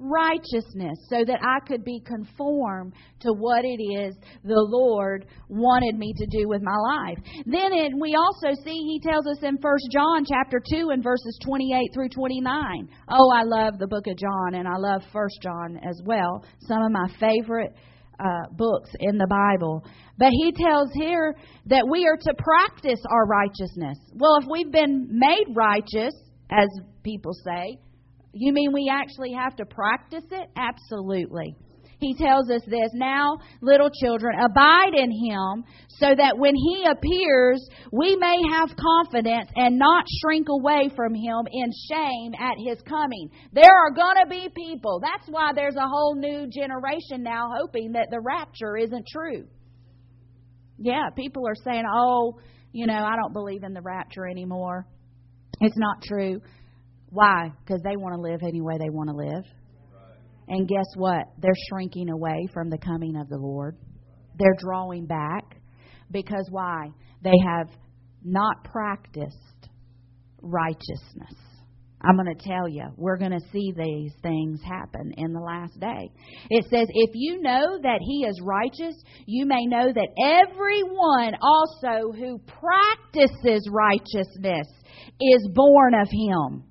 righteousness so that I could be conformed to what it is the Lord wanted me to do with my life. Then we also see he tells us in First John chapter 2 and verses 28 through 29. Oh, I love the book of John and I love First John as well. Some of my favorite uh, books in the Bible. But he tells here that we are to practice our righteousness. Well, if we've been made righteous, as people say, you mean we actually have to practice it? Absolutely. He tells us this now, little children, abide in him so that when he appears, we may have confidence and not shrink away from him in shame at his coming. There are going to be people. That's why there's a whole new generation now hoping that the rapture isn't true. Yeah, people are saying, oh, you know, I don't believe in the rapture anymore. It's not true. Why? Because they want to live any way they want to live. And guess what? They're shrinking away from the coming of the Lord. They're drawing back because why? They have not practiced righteousness. I'm going to tell you, we're going to see these things happen in the last day. It says, If you know that he is righteous, you may know that everyone also who practices righteousness is born of him.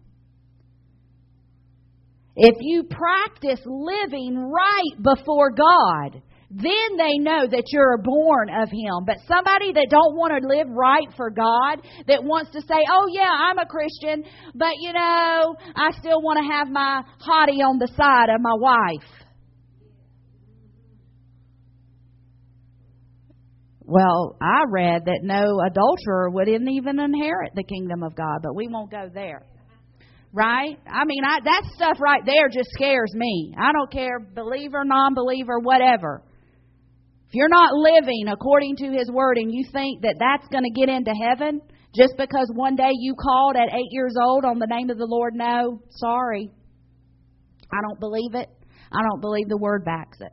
If you practice living right before God, then they know that you're born of him but somebody that don't want to live right for god that wants to say oh yeah i'm a christian but you know i still want to have my hottie on the side of my wife Well, I read that no adulterer wouldn't even inherit the kingdom of God, but we won't go there. Right? I mean, I, that stuff right there just scares me. I don't care, believer, non believer, whatever. If you're not living according to His Word and you think that that's going to get into heaven just because one day you called at eight years old on the name of the Lord, no, sorry. I don't believe it. I don't believe the Word backs it.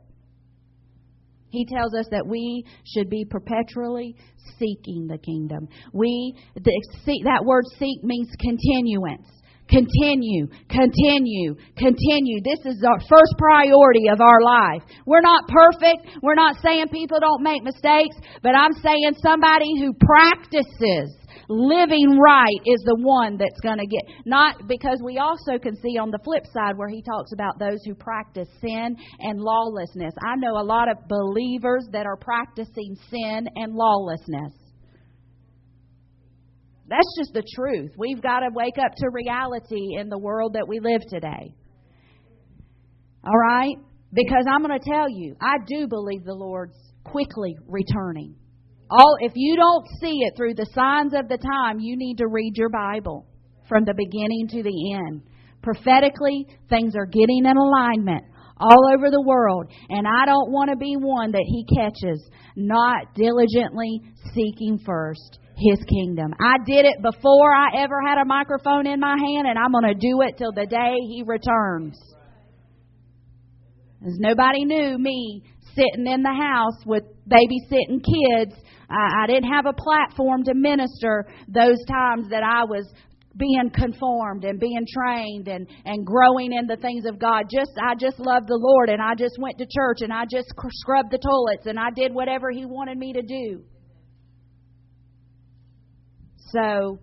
He tells us that we should be perpetually seeking the kingdom. We the, see, that word seek means continuance. Continue, continue, continue. This is our first priority of our life. We're not perfect. We're not saying people don't make mistakes, but I'm saying somebody who practices living right is the one that's going to get not because we also can see on the flip side where he talks about those who practice sin and lawlessness. I know a lot of believers that are practicing sin and lawlessness. That's just the truth. We've got to wake up to reality in the world that we live today. All right? Because I'm going to tell you, I do believe the Lord's quickly returning. All if you don't see it through the signs of the time, you need to read your Bible from the beginning to the end. Prophetically, things are getting in alignment all over the world, and I don't want to be one that he catches not diligently seeking first his kingdom. I did it before I ever had a microphone in my hand, and I'm going to do it till the day he returns. As nobody knew me sitting in the house with babysitting kids I, I didn't have a platform to minister those times that I was being conformed and being trained and and growing in the things of God. Just I just loved the Lord and I just went to church and I just scrubbed the toilets and I did whatever he wanted me to do. So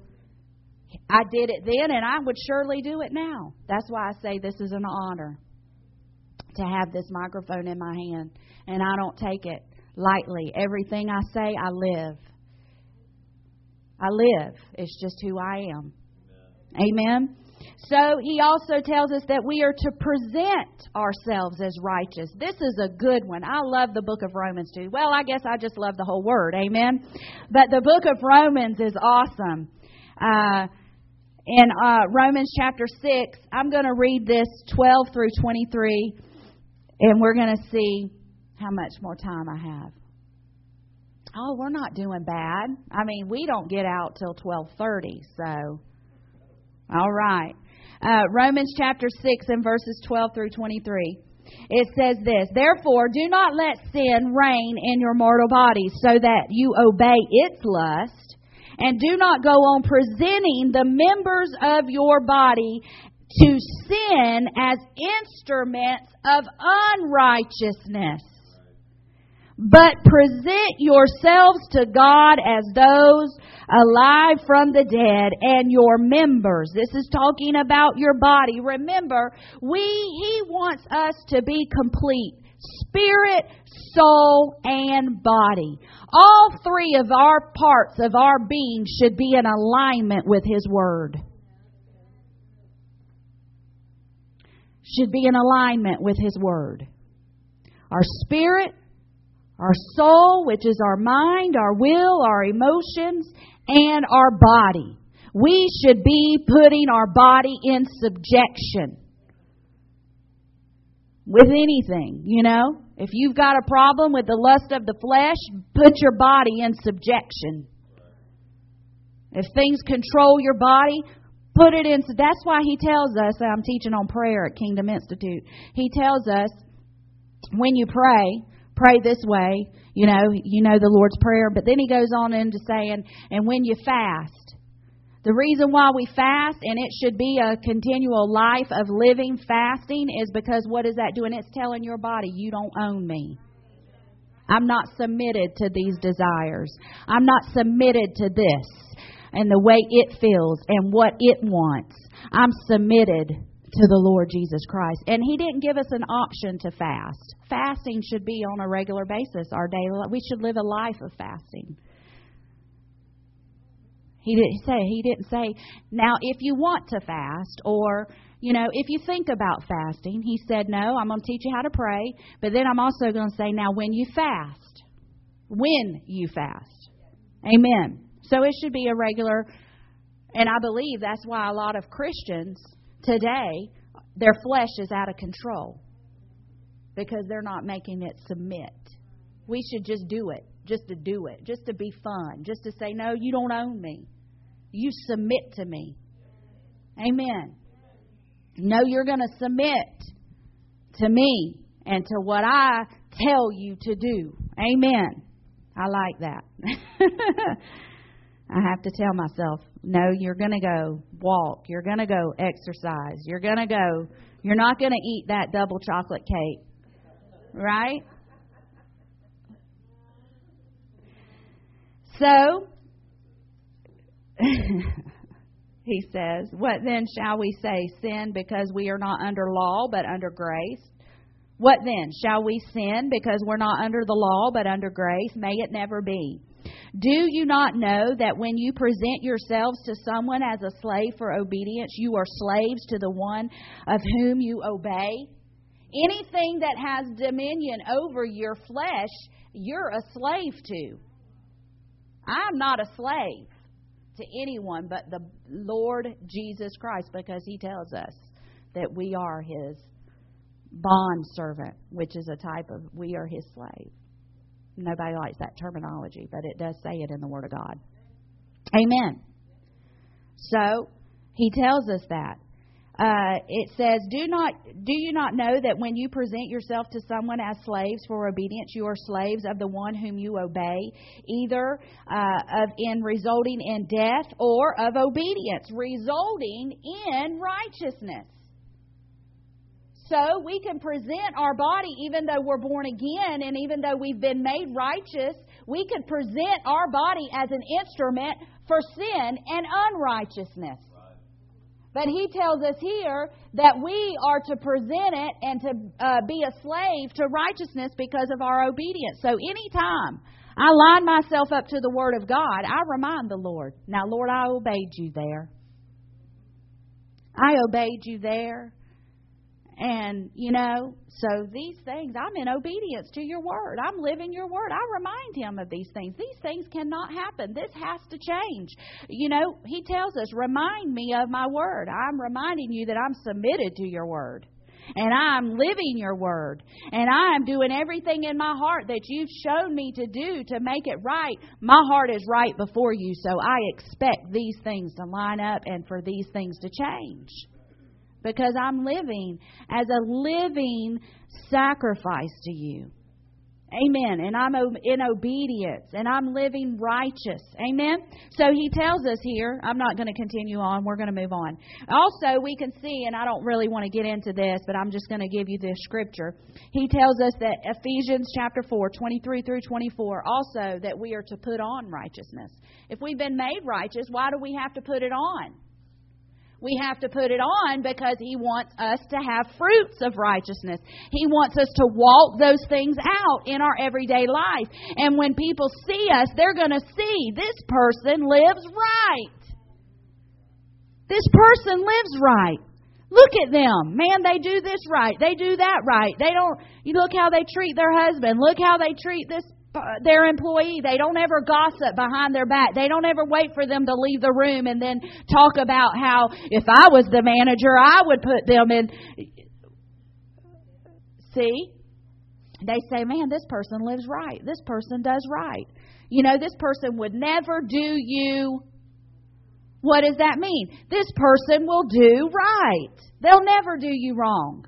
I did it then and I would surely do it now. That's why I say this is an honor to have this microphone in my hand and I don't take it lightly. Everything I say, I live. I live. It's just who I am. Amen. Amen. So he also tells us that we are to present ourselves as righteous. This is a good one. I love the book of Romans too. Well, I guess I just love the whole word. Amen. But the book of Romans is awesome. Uh, in uh, Romans chapter 6, I'm going to read this 12 through 23, and we're going to see how much more time I have. Oh, we're not doing bad. I mean, we don't get out till 12:30, so all right. Uh, Romans chapter 6 and verses 12 through 23. It says this, Therefore, do not let sin reign in your mortal body, so that you obey its lust, and do not go on presenting the members of your body to sin as instruments of unrighteousness but present yourselves to God as those alive from the dead and your members. This is talking about your body. Remember, we, He wants us to be complete. Spirit, soul, and body. All three of our parts of our being should be in alignment with His Word. Should be in alignment with His Word. Our spirit, our soul, which is our mind, our will, our emotions, and our body. We should be putting our body in subjection with anything, you know. If you've got a problem with the lust of the flesh, put your body in subjection. If things control your body, put it in. That's why he tells us, I'm teaching on prayer at Kingdom Institute. He tells us when you pray, pray this way. You know, you know the Lord's Prayer. But then he goes on into saying, and when you fast, the reason why we fast, and it should be a continual life of living fasting, is because what is that doing? It's telling your body, you don't own me. I'm not submitted to these desires. I'm not submitted to this and the way it feels and what it wants. I'm submitted to the Lord Jesus Christ. And He didn't give us an option to fast. Fasting should be on a regular basis, our daily life. We should live a life of fasting. He didn't say he didn't say now if you want to fast or you know if you think about fasting he said no I'm going to teach you how to pray but then I'm also going to say now when you fast when you fast. Amen. So it should be a regular, and I believe that's why a lot of Christians today, their flesh is out of control because they're not making it submit. We should just do it, just to do it, just to be fun, just to say, no, you don't own me. You submit to me. Amen. No, you're going to submit to me and to what I tell you to do. Amen. I like that. I have to tell myself, no, you're going to go walk. You're going to go exercise. You're going to go, you're not going to eat that double chocolate cake. Right? So, he says, What then shall we say? Sin because we are not under law, but under grace? What then? Shall we sin because we're not under the law, but under grace? May it never be. Do you not know that when you present yourselves to someone as a slave for obedience, you are slaves to the one of whom you obey? Anything that has dominion over your flesh, you're a slave to. I'm not a slave to anyone but the Lord Jesus Christ because he tells us that we are his bond servant, which is a type of we are his slave. Nobody likes that terminology, but it does say it in the Word of God. Amen. So he tells us that. Uh, it says, "Do not do you not know that when you present yourself to someone as slaves for obedience, you are slaves of the one whom you obey, either uh, of in resulting in death or of obedience, resulting in righteousness." So we can present our body, even though we're born again and even though we've been made righteous, we can present our body as an instrument for sin and unrighteousness. But he tells us here that we are to present it and to uh, be a slave to righteousness because of our obedience. So anytime I line myself up to the Word of God, I remind the Lord, now, Lord, I obeyed you there. I obeyed you there. And, you know, so these things, I'm in obedience to your word. I'm living your word. I remind him of these things. These things cannot happen. This has to change. You know, he tells us, remind me of my word. I'm reminding you that I'm submitted to your word. And I'm living your word. And I'm doing everything in my heart that you've shown me to do to make it right. My heart is right before you, so I expect these things to line up and for these things to change because I'm living as a living sacrifice to you. Amen. And I'm in obedience and I'm living righteous. Amen. So he tells us here, I'm not going to continue on, we're going to move on. Also, we can see, and I don't really want to get into this, but I'm just going to give you this scripture. He tells us that Ephesians chapter 4, 23 through 24, also that we are to put on righteousness. If we've been made righteous, why do we have to put it on? We have to put it on because He wants us to have fruits of righteousness. He wants us to walk those things out in our everyday life. And when people see us, they're going to see this person lives right. This person lives right. Look at them. Man, they do this right. They do that right. They don't, you look how they treat their husband. Look how they treat this their employee. They don't ever gossip behind their back. They don't ever wait for them to leave the room and then talk about how if I was the manager, I would put them in. See? They say, man, this person lives right. This person does right. You know, this person would never do you. What does that mean? This person will do right. They'll never do you wrong.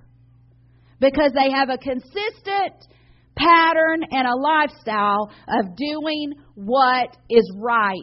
Because they have a consistent pattern and a lifestyle of doing what is right.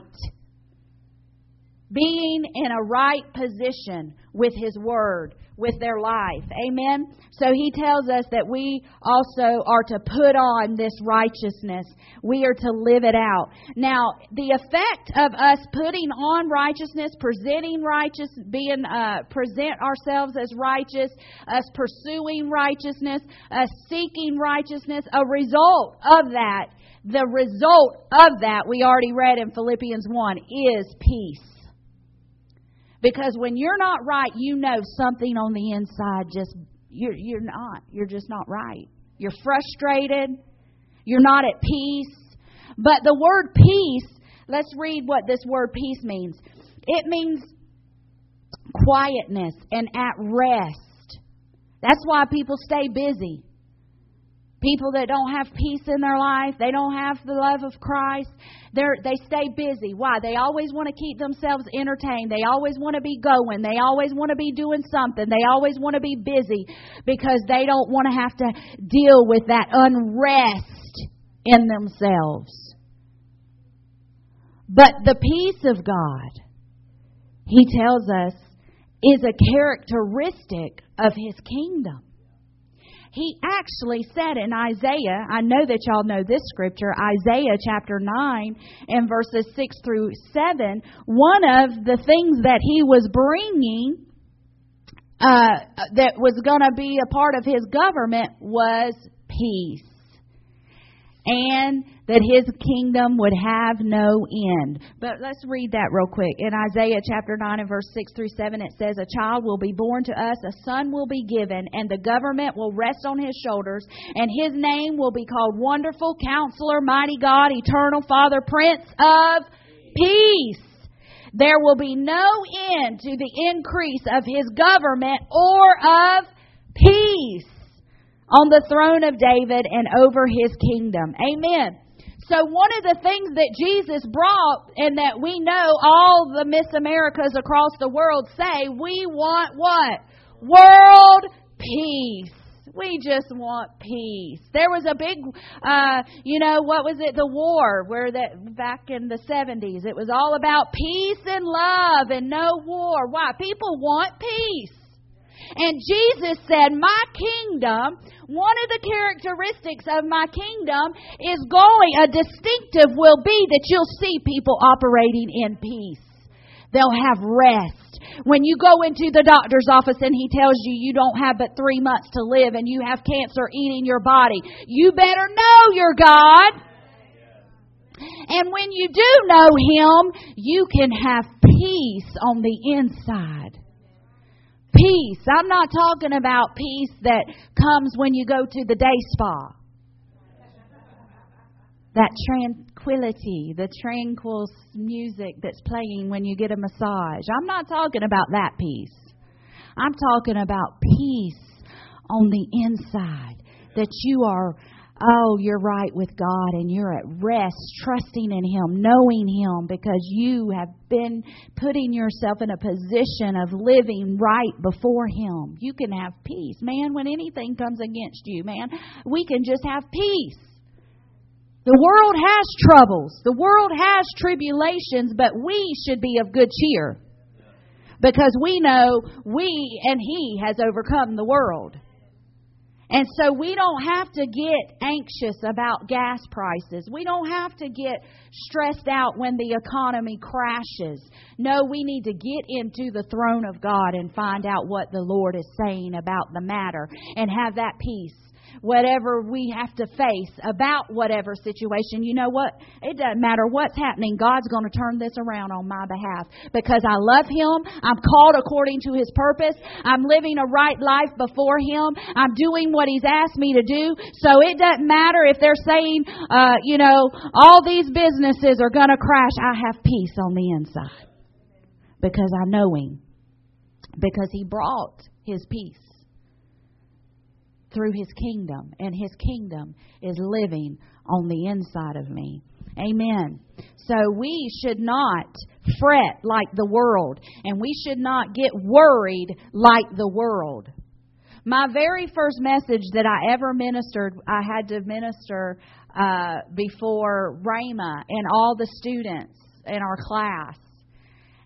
Being in a right position with His Word with their life. Amen. So he tells us that we also are to put on this righteousness. We are to live it out. Now, the effect of us putting on righteousness, presenting righteous, being uh, present ourselves as righteous, us pursuing righteousness, us seeking righteousness, a result of that, the result of that we already read in Philippians 1 is peace. Because when you're not right, you know something on the inside just you're you're not. You're just not right. You're frustrated. You're not at peace. But the word peace, let's read what this word peace means. It means quietness and at rest. That's why people stay busy. People that don't have peace in their life, they don't have the love of Christ, they're, they stay busy. Why? They always want to keep themselves entertained. They always want to be going. They always want to be doing something. They always want to be busy because they don't want to have to deal with that unrest in themselves. But the peace of God, He tells us, is a characteristic of His kingdom. He actually said in Isaiah, I know that y'all know this scripture, Isaiah chapter 9 and verses 6 through 7, one of the things that he was bringing uh, that was going to be a part of his government was peace and that his kingdom would have no end. But let's read that real quick. In Isaiah chapter 9 and verse 6 through 7, it says, A child will be born to us, a son will be given, and the government will rest on his shoulders, and his name will be called Wonderful Counselor, Mighty God, Eternal Father, Prince of Peace. There will be no end to the increase of his government or of peace on the throne of David and over his kingdom. Amen. So one of the things that Jesus brought and that we know all the Miss Americas across the world say, we want what? World peace. We just want peace. There was a big, uh, you know, what was it? The war, where that back in the seventies, it was all about peace and love and no war. Why? People want peace. And Jesus said, My kingdom, one of the characteristics of my kingdom is going, a distinctive will be that you'll see people operating in peace. They'll have rest. When you go into the doctor's office and he tells you you don't have but three months to live and you have cancer eating your body, you better know your God. And when you do know Him, you can have peace on the inside peace. I'm not talking about peace that comes when you go to the day spa. That tranquility, the tranquil music that's playing when you get a massage. I'm not talking about that peace. I'm talking about peace on the inside. That you are Oh, you're right with God and you're at rest, trusting in Him, knowing Him, because you have been putting yourself in a position of living right before Him. You can have peace. Man, when anything comes against you, man, we can just have peace. The world has troubles, the world has tribulations, but we should be of good cheer because we know we and He has overcome the world. And so we don't have to get anxious about gas prices. We don't have to get stressed out when the economy crashes. No, we need to get into the throne of God and find out what the Lord is saying about the matter and have that peace whatever we have to face about whatever situation, you know what? It doesn't matter what's happening. God's going to turn this around on my behalf because I love Him. I'm called according to His purpose. I'm living a right life before Him. I'm doing what He's asked me to do. So it doesn't matter if they're saying, uh, you know, all these businesses are going to crash. I have peace on the inside because I know Him. Because He brought His peace through his kingdom, and his kingdom is living on the inside of me. Amen. So we should not fret like the world, and we should not get worried like the world. My very first message that I ever ministered, I had to minister uh, before Rhema and all the students in our class.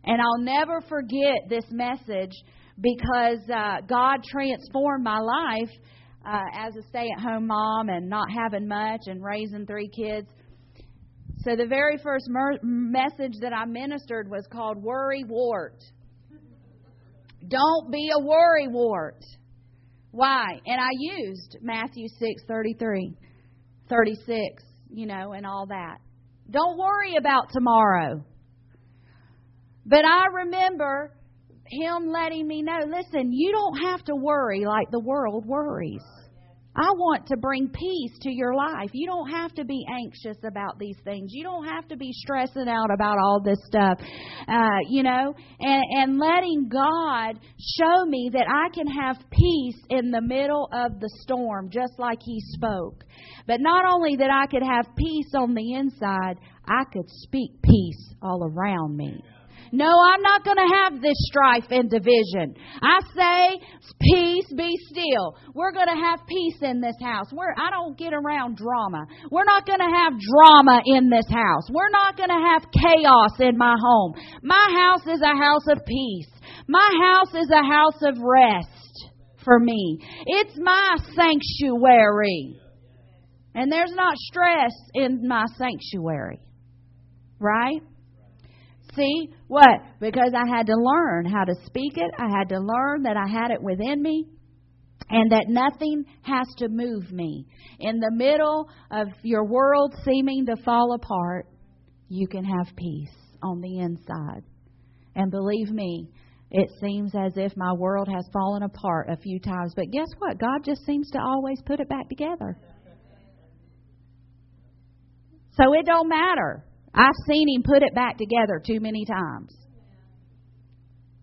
And I'll never forget this message because uh, God transformed my life uh, as a stay at home mom and not having much and raising three kids. So the very first mer- message that I ministered was called Worry Wart. Don't be a worry wart. Why? And I used Matthew 6 33, 36, you know, and all that. Don't worry about tomorrow. But I remember him letting me know listen, you don't have to worry like the world worries. I want to bring peace to your life. You don't have to be anxious about these things. You don't have to be stressing out about all this stuff. Uh, you know, and, and letting God show me that I can have peace in the middle of the storm, just like He spoke. But not only that I could have peace on the inside, I could speak peace all around me. No, I'm not going to have this strife and division. I say, peace, be still. We're going to have peace in this house. We're, I don't get around drama. We're not going to have drama in this house. We're not going to have chaos in my home. My house is a house of peace. My house is a house of rest for me. It's my sanctuary. And there's not stress in my sanctuary. Right? See? What? Because I had to learn how to speak it. I had to learn that I had it within me and that nothing has to move me. In the middle of your world seeming to fall apart, you can have peace on the inside. And believe me, it seems as if my world has fallen apart a few times, but guess what? God just seems to always put it back together. So it don't matter. I've seen him put it back together too many times.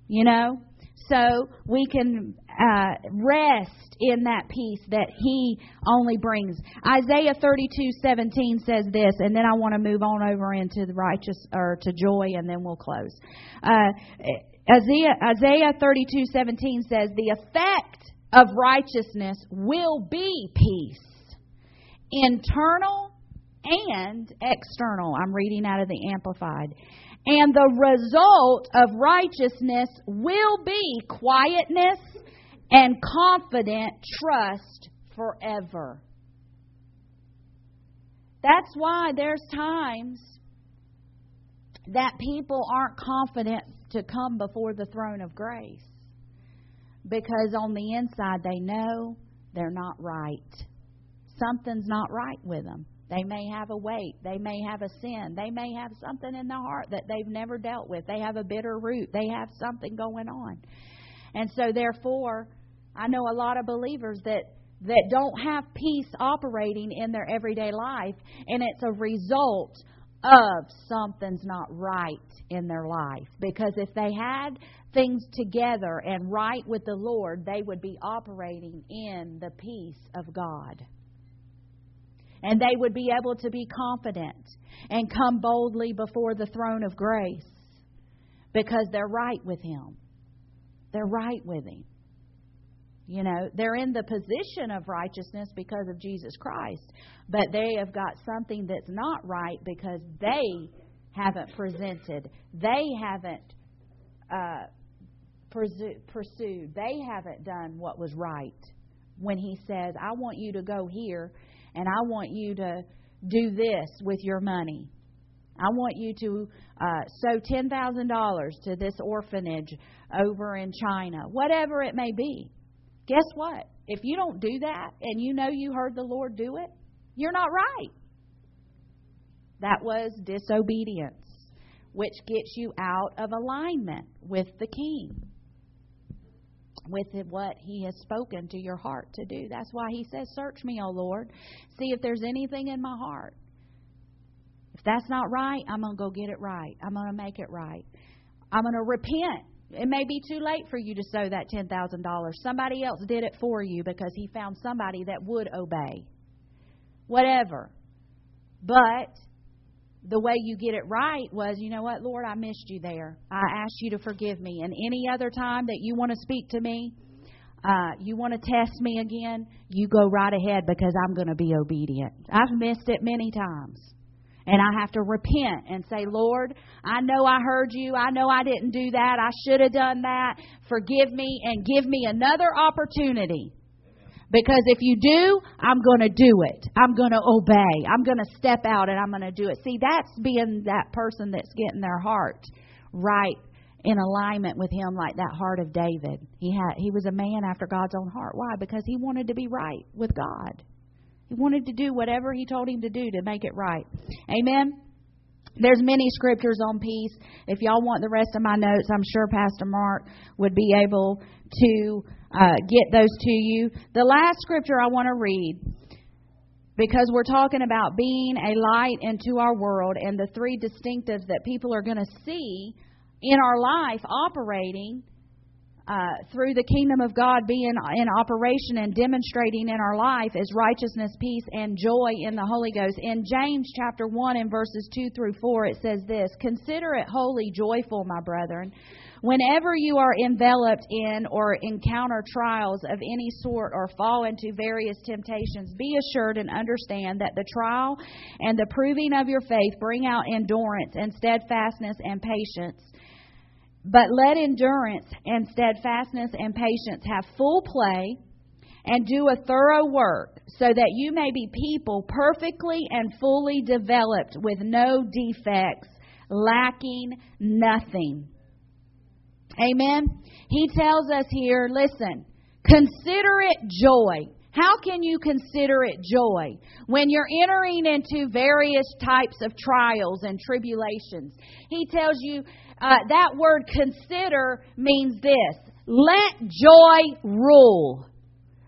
You know? So we can uh, rest in that peace that He only brings. Isaiah thirty-two seventeen says this, and then I want to move on over into the righteous or to joy, and then we'll close. Uh, Isaiah Isaiah thirty-two seventeen says, "The effect of righteousness will be peace, internal and external. I'm reading out of the Amplified. And the result of righteousness will be quietness and confident trust forever. That's why there's times that people aren't confident to come before the throne of grace. Because on the inside, they know they're not right. Something's not right with them. They may have a weight. They may have a sin. They may have something in their heart that they've never dealt with. They have a bitter root. They have something going on. And so, therefore, I know a lot of believers that that don't have peace operating in their everyday life, and it's a result of something's not right in their life. Because if they had things together and right with the Lord, they would be operating in the peace of God and they would be able to be confident and come boldly before the throne of grace because they're right with Him. They're right with Him. You know, they're in the position of righteousness because of Jesus Christ, but they have got something that's not right because they haven't presented, they haven't uh, pursued, they haven't done what was right. When He says, I want you to go here and I want you to do this with your money. I want you to uh, sow ten thousand dollars to this orphanage over in China, whatever it may be. Guess what? If you don't do that and you know you heard the Lord do it, you're not right. That was disobedience, which gets you out of alignment with the King with what he has spoken to your heart to do. That's why he says, Search me, O Lord. See if there's anything in my heart. If that's not right, I'm going to go get it right. I'm going to make it right. I'm going to repent. It may be too late for you to sow that $10,000. Somebody else did it for you because he found somebody that would obey. Whatever. But the way you get it right was, you know what, Lord, I missed you there. I asked you to forgive me. And any other time that you want to speak to me, uh, you want to test me again, you go right ahead because I'm going to be obedient. I've missed it many times. And I have to repent and say, Lord, I know I heard you. I know I didn't do that. I should have done that. Forgive me and give me another opportunity because if you do, I'm going to do it. I'm going to obey. I'm going to step out and I'm going to do it. See, that's being that person that's getting their heart right in alignment with him like that heart of David. He had he was a man after God's own heart. Why? Because he wanted to be right with God. He wanted to do whatever he told him to do to make it right. Amen. There's many scriptures on peace. If y'all want the rest of my notes, I'm sure Pastor Mark would be able to uh, get those to you. The last scripture I want to read, because we're talking about being a light into our world and the three distinctives that people are going to see in our life operating uh, through the kingdom of God being in operation and demonstrating in our life is righteousness, peace, and joy in the Holy Ghost. In James chapter 1 and verses 2 through 4, it says this Consider it wholly joyful, my brethren, whenever you are enveloped in or encounter trials of any sort or fall into various temptations. Be assured and understand that the trial and the proving of your faith bring out endurance and steadfastness and patience. But let endurance and steadfastness and patience have full play and do a thorough work so that you may be people perfectly and fully developed with no defects, lacking nothing. Amen. He tells us here, listen, consider it joy. How can you consider it joy when you're entering into various types of trials and tribulations? He tells you uh, that word consider means this let joy rule.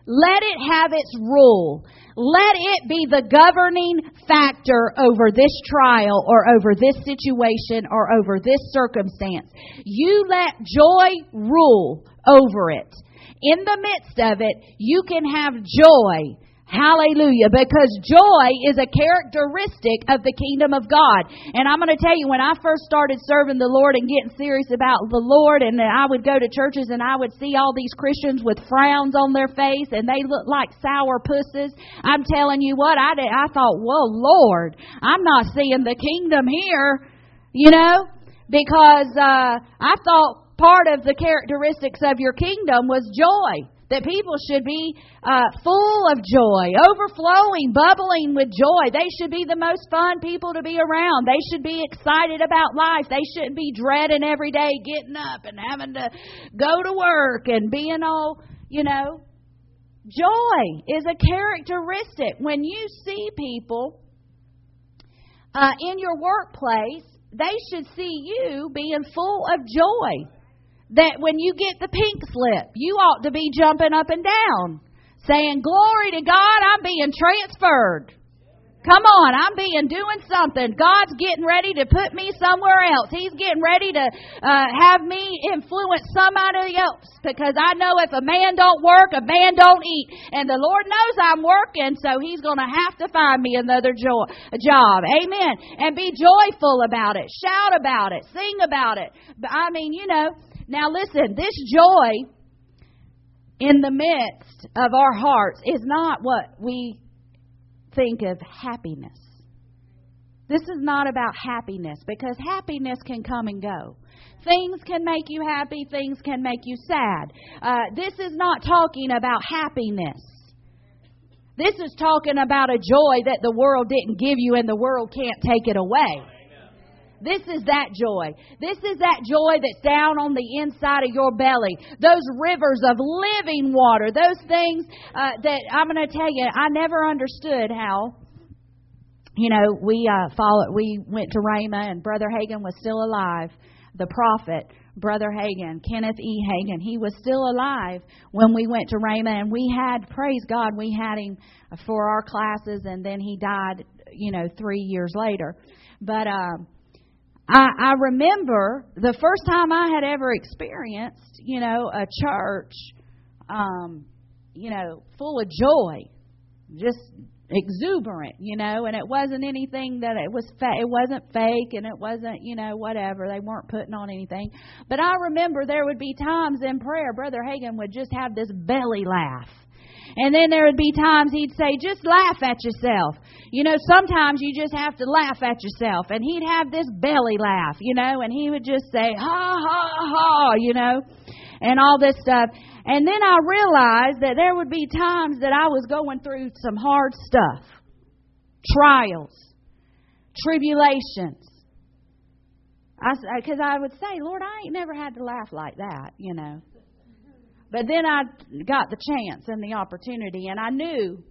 Let it have its rule. Let it be the governing factor over this trial or over this situation or over this circumstance. You let joy rule over it. In the midst of it, you can have joy Hallelujah. Because joy is a characteristic of the kingdom of God. And I'm going to tell you, when I first started serving the Lord and getting serious about the Lord, and I would go to churches and I would see all these Christians with frowns on their face and they look like sour pusses. I'm telling you what, I, did, I thought, whoa, Lord, I'm not seeing the kingdom here, you know, because uh, I thought part of the characteristics of your kingdom was joy that people should be uh, full of joy, overflowing, bubbling with joy. They should be the most fun people to be around. They should be excited about life. They shouldn't be dreading every day getting up and having to go to work and being all, you know. Joy is a characteristic. When you see people uh, in your workplace, they should see you being full of joy that when you get the pink slip, you ought to be jumping up and down, saying, Glory to God, I'm being transferred. Come on, I'm being doing something. God's getting ready to put me somewhere else. He's getting ready to uh, have me influence somebody else because I know if a man don't work, a man don't eat, and the Lord knows I'm working, so He's going to have to find me another jo- job. Amen. And be joyful about it, shout about it, sing about it. I mean, you know, now, listen, this joy in the midst of our hearts is not what we think of happiness. This is not about happiness because happiness can come and go. Things can make you happy, things can make you sad. Uh, this is not talking about happiness. This is talking about a joy that the world didn't give you and the world can't take it away. This is that joy. This is that joy that's down on the inside of your belly. Those rivers of living water. Those things uh, that I'm going to tell you, I never understood how. You know, we uh, followed. We went to Rhema, and Brother Hagin was still alive. The prophet, Brother Hagin, Kenneth E. Hagin, he was still alive when we went to Rhema, and we had, praise God, we had him for our classes, and then he died, you know, three years later. But uh, I, I remember the first time I had ever experienced, you know, a church, um, you know, full of joy, just exuberant, you know, and it wasn't anything that it was fa- it wasn't fake and it wasn't, you know, whatever. They weren't putting on anything. But I remember there would be times in prayer brother Hagin would just have this belly laugh and then there would be times he'd say, just laugh at yourself. You know, sometimes you just have to laugh at yourself. And he'd have this belly laugh, you know, and he would just say, ha, ha, ha, you know, and all this stuff. And then I realized that there would be times that I was going through some hard stuff trials, tribulations. Because I, I would say, Lord, I ain't never had to laugh like that, you know. But then I got the chance and the opportunity, and I knew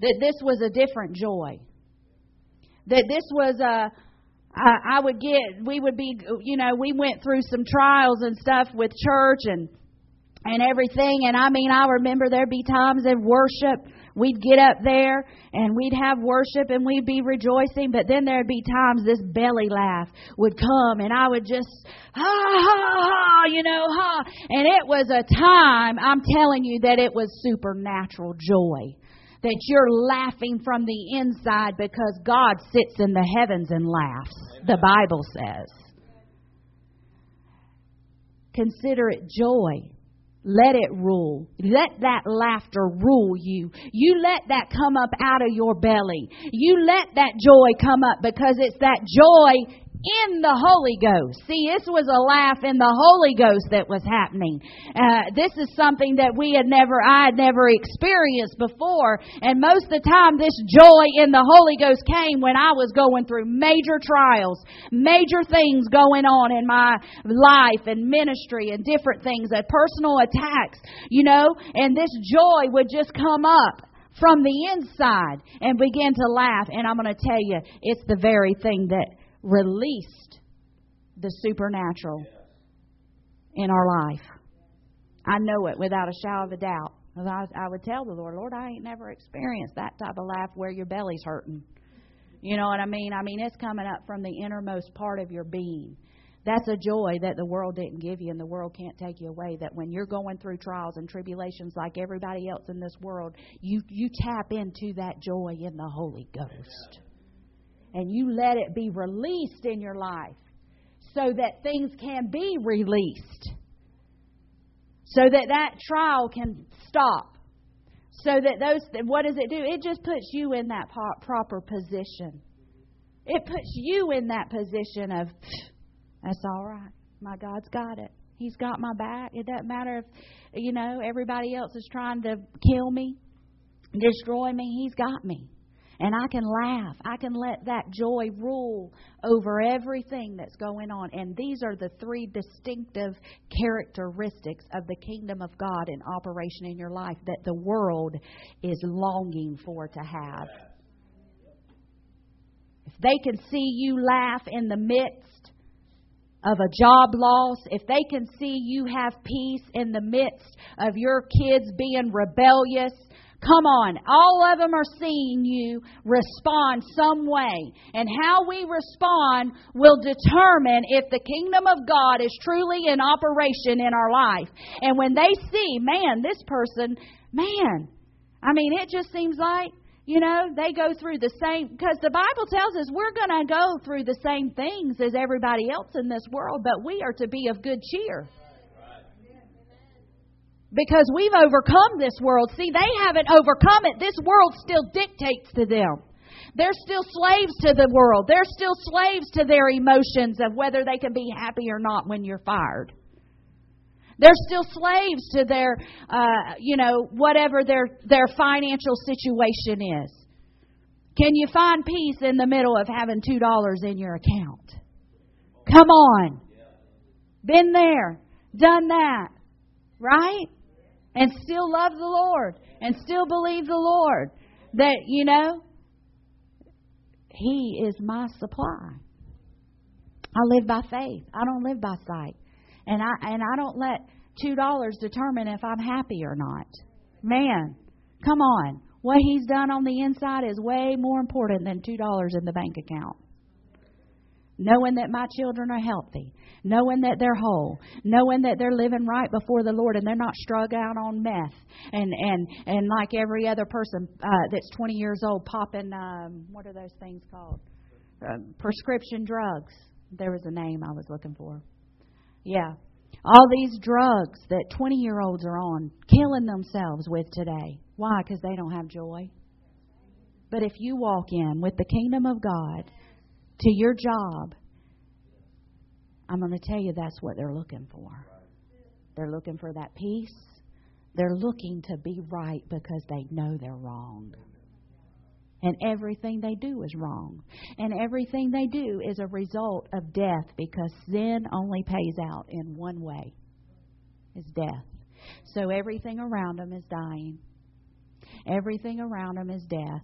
that this was a different joy. That this was a I, I would get, we would be, you know, we went through some trials and stuff with church and and everything. And I mean, I remember there'd be times of worship. We'd get up there and we'd have worship and we'd be rejoicing, but then there'd be times this belly laugh would come and I would just, ha, ha, ha, you know, ha. And it was a time, I'm telling you, that it was supernatural joy. That you're laughing from the inside because God sits in the heavens and laughs, the Bible says. Consider it joy let it rule. Let that laughter rule you. You let that come up out of your belly. You let that joy come up because it's that joy in the Holy Ghost. See, this was a laugh in the Holy Ghost that was happening. Uh, this is something that we had never, I had never experienced before. And most of the time, this joy in the Holy Ghost came when I was going through major trials, major things going on in my life and ministry and different things, and personal attacks, you know, and this joy would just come up from the inside and begin to laugh. And I'm going to tell you, it's the very thing that released the supernatural in our life. I know it without a shadow of a doubt. I, I would tell the Lord, Lord, I ain't never experienced that type of laugh where your belly's hurting. You know what I mean? I mean, it's coming up from the innermost part of your being. That's a joy that the world didn't give you and the world can't take you away. That when you're going through trials and tribulations like everybody else in this world, you, you tap into that joy in the Holy Ghost and you let it be released in your life so that things can be released. So that that trial can stop. So that those, what does it do? It just puts you in that proper position. It puts you in that position of, that's all right. My God's got it. He's got my back. It doesn't matter if, you know, everybody else is trying to kill me, destroy me. He's got me. And I can laugh. I can let that joy rule over everything that's going on. And these are the three distinctive characteristics of the kingdom of God in operation in your life that the world is longing for to have. If they can see you laugh in the midst of a job loss, if they can see you have peace in the midst of your kids being rebellious, Come on. All of them are seeing you respond some way. And how we respond will determine if the kingdom of God is truly in operation in our life. And when they see, man, this person, man, I mean, it just seems like, you know, they go through the same, because the Bible tells us we're going to go through the same things as everybody else in this world, but we are to be of good cheer because we've overcome this world. See, they haven't overcome it. This world still dictates to them. They're still slaves to the world. They're still slaves to their emotions of whether they can be happy or not when you're fired. They're still slaves to their, uh, you know, whatever their their financial situation is. Can you find peace in the middle of having two dollars in your account? Come on, been there, done that, right? And still love the Lord and still believe the Lord that, you know, He is my supply. I live by faith. I don't live by sight. And I and I don't let two dollars determine if I'm happy or not. Man, come on. What he's done on the inside is way more important than two dollars in the bank account knowing that my children are healthy, knowing that they're whole, knowing that they're living right before the Lord and they're not strung out on meth and and and like every other person uh, that's 20 years old popping um, what are those things called uh, prescription drugs. There was a name I was looking for. Yeah. All these drugs that 20 year olds are on, killing themselves with today. Why? Because they don't have joy. But if you walk in with the kingdom of God, to your job, I'm going to tell you that's what they're looking for. They're looking for that peace. They're looking to be right because they know they're wrong. And everything they do is wrong. And everything they do is a result of death because sin only pays out in one way is death. So everything around them is dying. Everything around them is death.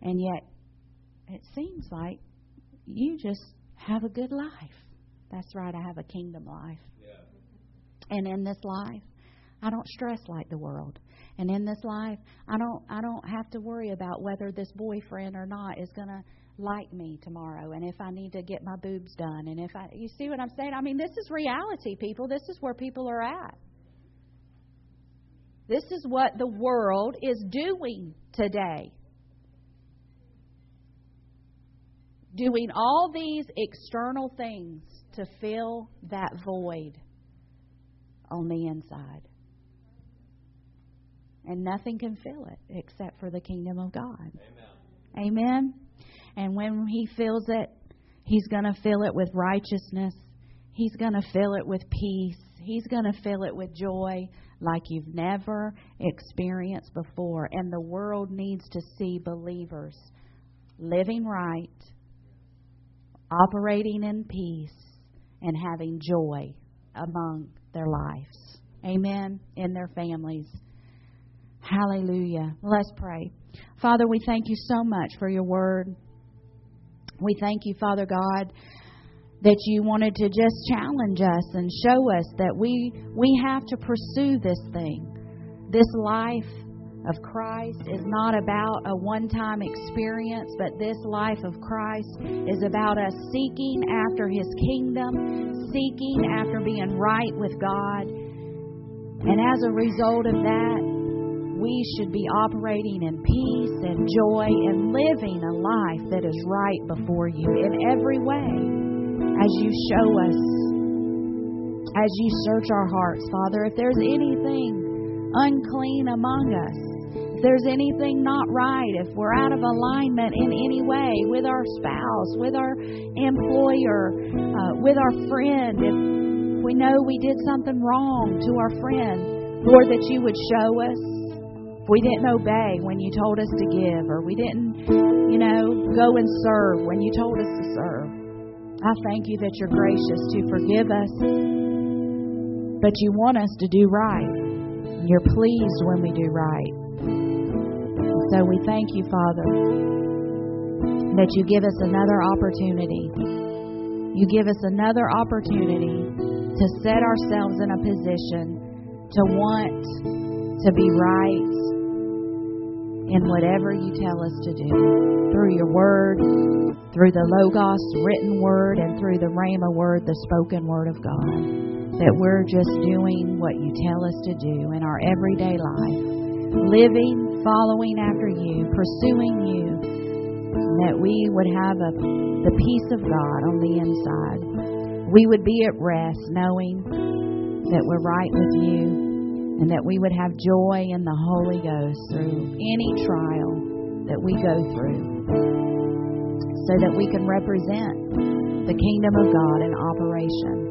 And yet it seems like you just have a good life. That's right, I have a kingdom life. And in this life, I don't stress like the world. And in this life, I don't I don't have to worry about whether this boyfriend or not is going to like me tomorrow and if I need to get my boobs done and if I you see what I'm saying? I mean, this is reality, people. This is where people are at. This is what the world is doing today. Doing all these external things to fill that void on the inside. And nothing can fill it except for the kingdom of God. Amen. Amen. And when He fills it, He's going to fill it with righteousness. He's going to fill it with peace. He's going to fill it with joy like you've never experienced before. And the world needs to see believers living right, operating in peace, and having joy among their lives. Amen. In their families. Hallelujah. Let's pray. Father, we thank you so much for your word. We thank you, Father God, that you wanted to just challenge us and show us that we we have to pursue this thing. This life of Christ is not about a one-time experience, but this life of Christ is about us seeking after his kingdom, seeking after being right with God. And as a result of that, we should be operating in peace and joy and living a life that is right before you in every way as you show us, as you search our hearts, Father. If there's anything unclean among us, there's anything not right, if we're out of alignment in any way with our spouse, with our employer, uh, with our friend, if we know we did something wrong to our friend, Lord, that you would show us If we didn't obey when you told us to give, or we didn't, you know, go and serve when you told us to serve. I thank you that you're gracious to forgive us, but you want us to do right. You're pleased when we do right. So we thank you, Father, that you give us another opportunity. You give us another opportunity to set ourselves in a position to want to be right in whatever you tell us to do through your word, through the Logos written word, and through the Rhema word, the spoken word of God. That we're just doing what you tell us to do in our everyday life, living, following after you, pursuing you, that we would have a, the peace of God on the inside. We would be at rest knowing that we're right with you and that we would have joy in the Holy Ghost through any trial that we go through, so that we can represent the kingdom of God in operation.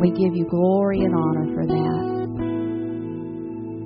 We give you glory and honor for that.